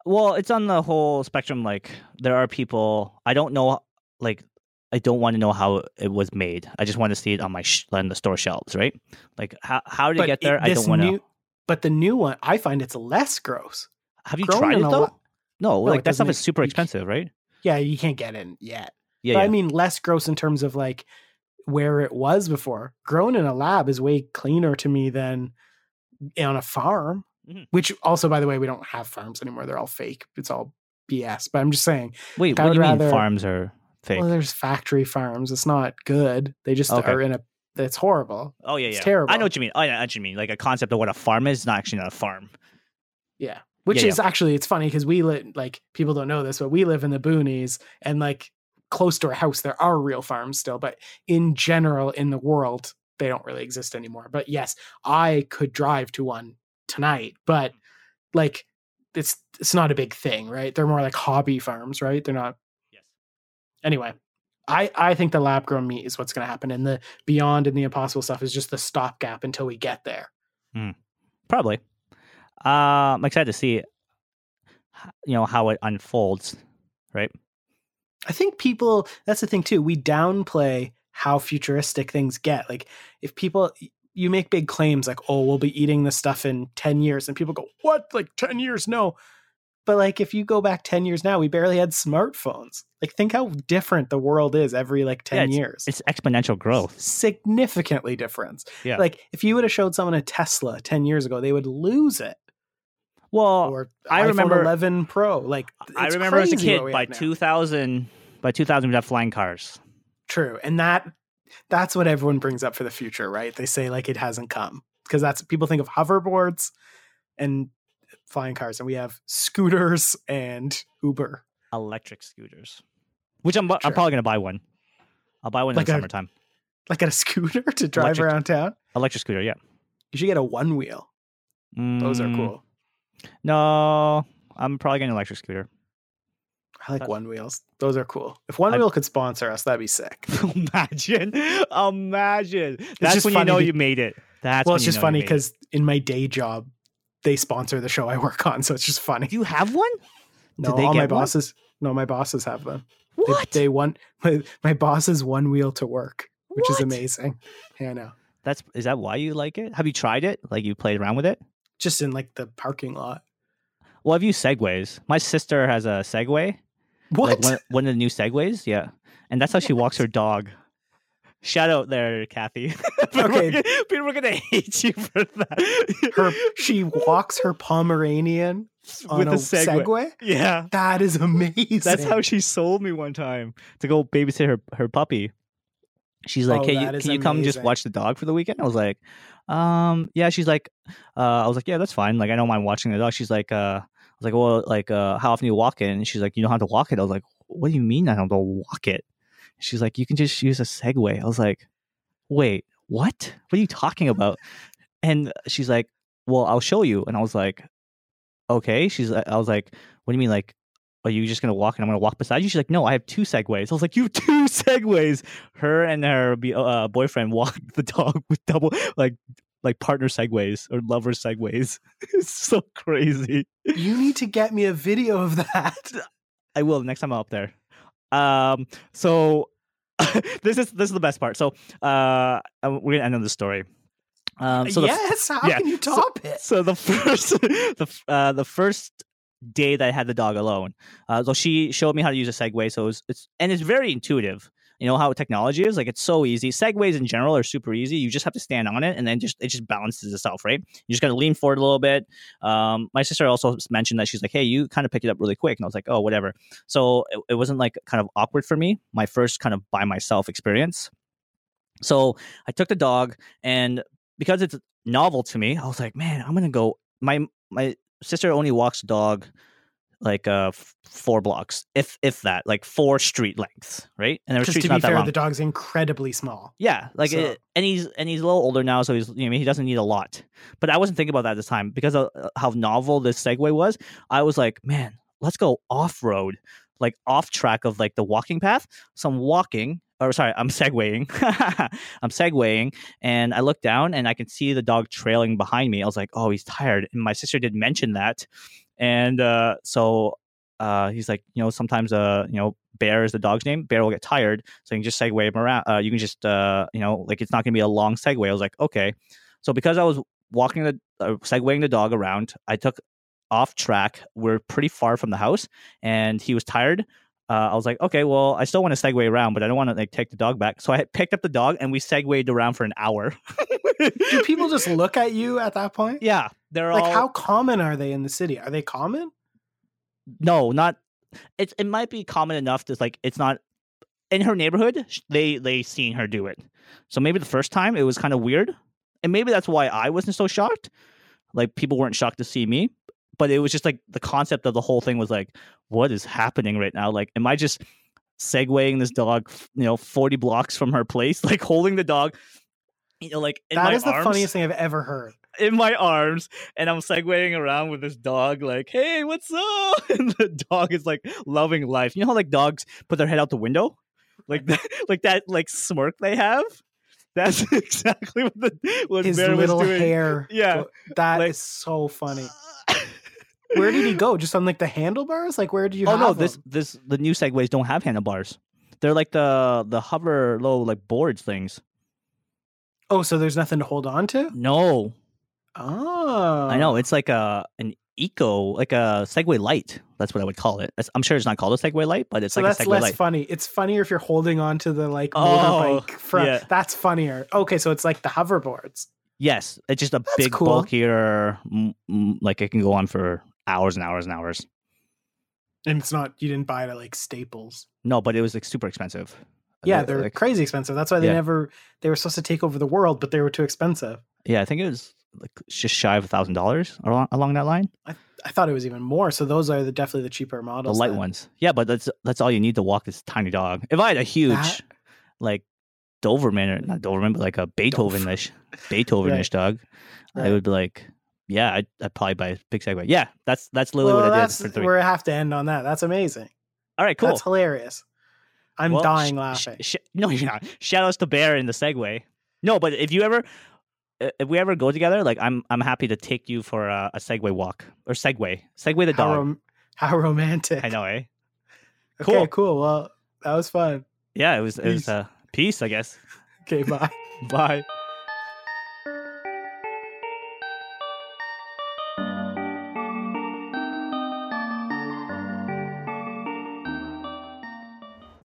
Well, it's on the whole spectrum. Like there are people I don't know. Like I don't want to know how it was made. I just want to see it on my sh- on the store shelves, right? Like how how did it get there? it- I don't want to. new- but the new one i find it's less gross Have you grown tried it though? no, No, like that stuff is super expensive, right? yeah you can't get in yet Yeah, but yeah. I mean less gross in terms of like where it was before. Grown in a lab is way cleaner to me than on a farm. Mhm. Which also, by the way, we don't have farms anymore. They're all fake. It's all BS. But I'm just saying, Wait, I what do you mean farms are fake? well, there's factory farms. It's not good. They just Okay. are in a. It's horrible. oh yeah, it's yeah. I know what you mean. Oh yeah, I know what you mean. Like a concept of what a farm is, not actually not a farm. Yeah. Which Yeah, is actually it's funny because we live like people don't know this, but we live in the boonies and like close to our house there are real farms still, but in general in the world they don't really exist anymore. But yes, I could drive to one tonight, but like it's it's not a big thing, right? They're more like hobby farms, right? They're not. Anyway. I, I think the lab grown meat is what's going to happen, and the beyond and the impossible stuff is just the stopgap until we get there. Probably. Uh, I'm excited to see, you know, how it unfolds. Right. I think people that's the thing too. We downplay how futuristic things get. Like if people you make big claims like, "Oh, we'll be eating this stuff in 10 years." And people go, "What? Like 10 years? No." But like if you go back 10 years now, we barely had smartphones. Like think how different the world is every like 10 Yeah, years. It's exponential growth. significantly different. Yeah. Like if you would have showed someone a Tesla 10 years ago, they would lose it. Well, Or I remember- 11 Pro. Like I remember as a kid by 2000, by 2000 we had flying cars. True. And that that's what everyone brings up for the future, right? They say like it hasn't come because that's people think of hoverboards and flying cars and we have scooters and Uber. Electric scooters, which I'm, Sure. I'm probably gonna buy one. I'll buy one Like in a- the summertime. Like a scooter <laughs> to drive Electric- around town. Electric scooter, yeah. You should get a one wheel. Those are Mm, cool. No, I'm probably getting an electric scooter. I like one wheels. Those are cool. If one I- wheel could sponsor us, that'd be sick. <laughs> imagine, imagine. That's just when you know funny. you made it. That's well, it's just funny because in my day job, they sponsor the show I work on, so it's just funny. Do you have one? No, Did they all my one? bosses. No, my bosses have them. They- What? They, want <laughs> my, my boss is one wheel to work, which is amazing. Yeah, I know. That's is that why you like it? Have you tried it? Like you played around with it? Just in like the parking lot. Well, I've used Segways. My sister has a Segway. What? Like one, one of the new Segways, yeah. And that's how she walks her <laughs> dog. Shout out there, Kathy. <laughs> People Okay. gonna- People are gonna hate you for that. her she walks her Pomeranian on with a a Segway. Segway. Yeah. That is amazing. That's how she sold me one time to go babysit her, her puppy. She's like, Oh, "Hey, you, can you come just watch the dog for the weekend?" I was like, "Um, yeah." She's like, uh, "I was like, yeah, that's fine. Like, I don't mind watching the dog." She's like, uh, "I was like, well, like, uh, how often do you walk it?" And she's like, "You don't have to walk it." I was like, "What do you mean I don't have to walk it?" She's like, "You can just use a Segway." I was like, "Wait, what? What are you talking <laughs> about?" And she's like, "Well, I'll show you." And I was like, "Okay." She's, I was like, "What do you mean, like?" are you just gonna walk and I'm gonna walk beside you? She's like, no, I have two segways. I was like, you have two <laughs> segways. Her and her be- uh, boyfriend walked <laughs> the dog with double like like partner segways or lover segways. it's so crazy. You need to get me a video of that. I will next time I'm up there. Um, so <laughs> this is this is the best part. So uh, uh, we're gonna end on the story. Um, so the yes, how yeah, can you so- top it? so the <laughs> first the uh, the first day that I had the dog alone, uh, so she showed me how to use a Segway. So it's, it's and it's very intuitive. You know how technology is like it's so easy. Segways in general are super easy. You just have to stand on it and then just it just balances itself, right? You just got to lean forward a little bit. Um, my sister also mentioned that she's like, "Hey, you kind of picked it up really quick," and I was like, "Oh, whatever." So it, it wasn't like kind of awkward for me. My first kind of by myself experience. So I took the dog and because it's novel to me, I was like, man, I'm gonna go. My my sister only walks dog like uh four blocks, if if that, like four street lengths, right? And their Because street's to be not that fair, long. the dog's incredibly small. Yeah, like So- it, and he's and he's a little older now, so he's you know he doesn't need a lot. But I wasn't thinking about that at this time because of uh, how novel this Segway was. I was like, man, let's go off road, like off track of like the walking path. So I'm walking, or sorry, I'm segwaying. <laughs> I'm segwaying, and I look down and I can see the dog trailing behind me. I was like, oh, he's tired. And my sister did mention that, and uh, so uh, he's like, you know, sometimes uh, you know, Bear is the dog's name. Bear will get tired, so you can just segue him around. Uh, you can just, uh, you know, like it's not to be a long segue. I was like, okay. So because I was walking the, uh, segueing the dog around, I took off track. We're pretty far from the house, and he was tired. Uh, I was like, okay, well, I still want to segue around, but I don't want to like take the dog back. So I picked up the dog, and we segued around for an hour. <laughs> Do people just look at you at that point? Yeah, they're Like, all how common are they in the city? Are they common? no, not. It's it might be common enough to like it's not in her neighborhood. They they seen her do it, so maybe the first time it was kind of weird, and maybe that's why I wasn't so shocked. Like people weren't shocked to see me, but it was just like the concept of the whole thing was like, what is happening right now? Like, am I just segwaying this dog, you know, forty blocks from her place, <laughs> like holding the dog, you know, like in That is the arms, funniest thing I've ever heard. <laughs> in my arms, and I'm segwaying around with this dog, like, "Hey, what's up?" <laughs> And the dog is like loving life. You know how like dogs put their head out the window, like that, like that, like smirk they have. That's exactly what the what His Bear little was doing. hair. Yeah. That is like- so funny. Where did he go? Just on like the handlebars? Like where did you have? oh no, this him? this the new segways don't have handlebars. They're like the the hover low like boards things. Oh, so there's nothing to hold on to? No, Oh. I know it's like a an eco like a Segway Light. That's what I would call it. I'm sure it's not called a Segway Light, but it's So like that's a Segway less Light. funny. It's funnier if you're holding on to the like Oh, motorbike front. yeah. That's funnier. Okay, so it's like the hoverboards. Yes, it's just a That's big cool. bulkier. Like it can go on for hours and hours and hours. And it's not you didn't buy it at like Staples. No, but it was like super expensive. Yeah, they're like, crazy expensive. That's why they Yeah. never they were supposed to take over the world, but they were too expensive. yeah, I think it was like just shy of a thousand dollars along along that line. I I, thought it was even more. So those are the definitely the cheaper models. The light then. ones. Yeah, but that's that's all you need to walk this tiny dog. If I had a huge That- like Doberman or not Doberman, but like a Beethovenish <laughs> Beethovenish dog, I would be like, yeah, I'd, I'd probably buy a big Segway. Yeah, that's that's literally Well, what I did for three. where I have to end on that. That's amazing. All right, cool. That's hilarious. I'm Well, dying laughing. sh- sh- no, <laughs> you're not. Shout outs to Bear in the Segway. No, but if you ever, if we ever go together, like I'm, I'm happy to take you for a, a Segway walk or Segway, Segway the how, dog. rom- how romantic. I know, eh? <laughs> Okay, Cool. cool. Well, that was fun. Yeah, it was, it was Peace. uh, peace, I guess. <laughs> Okay, bye. Bye.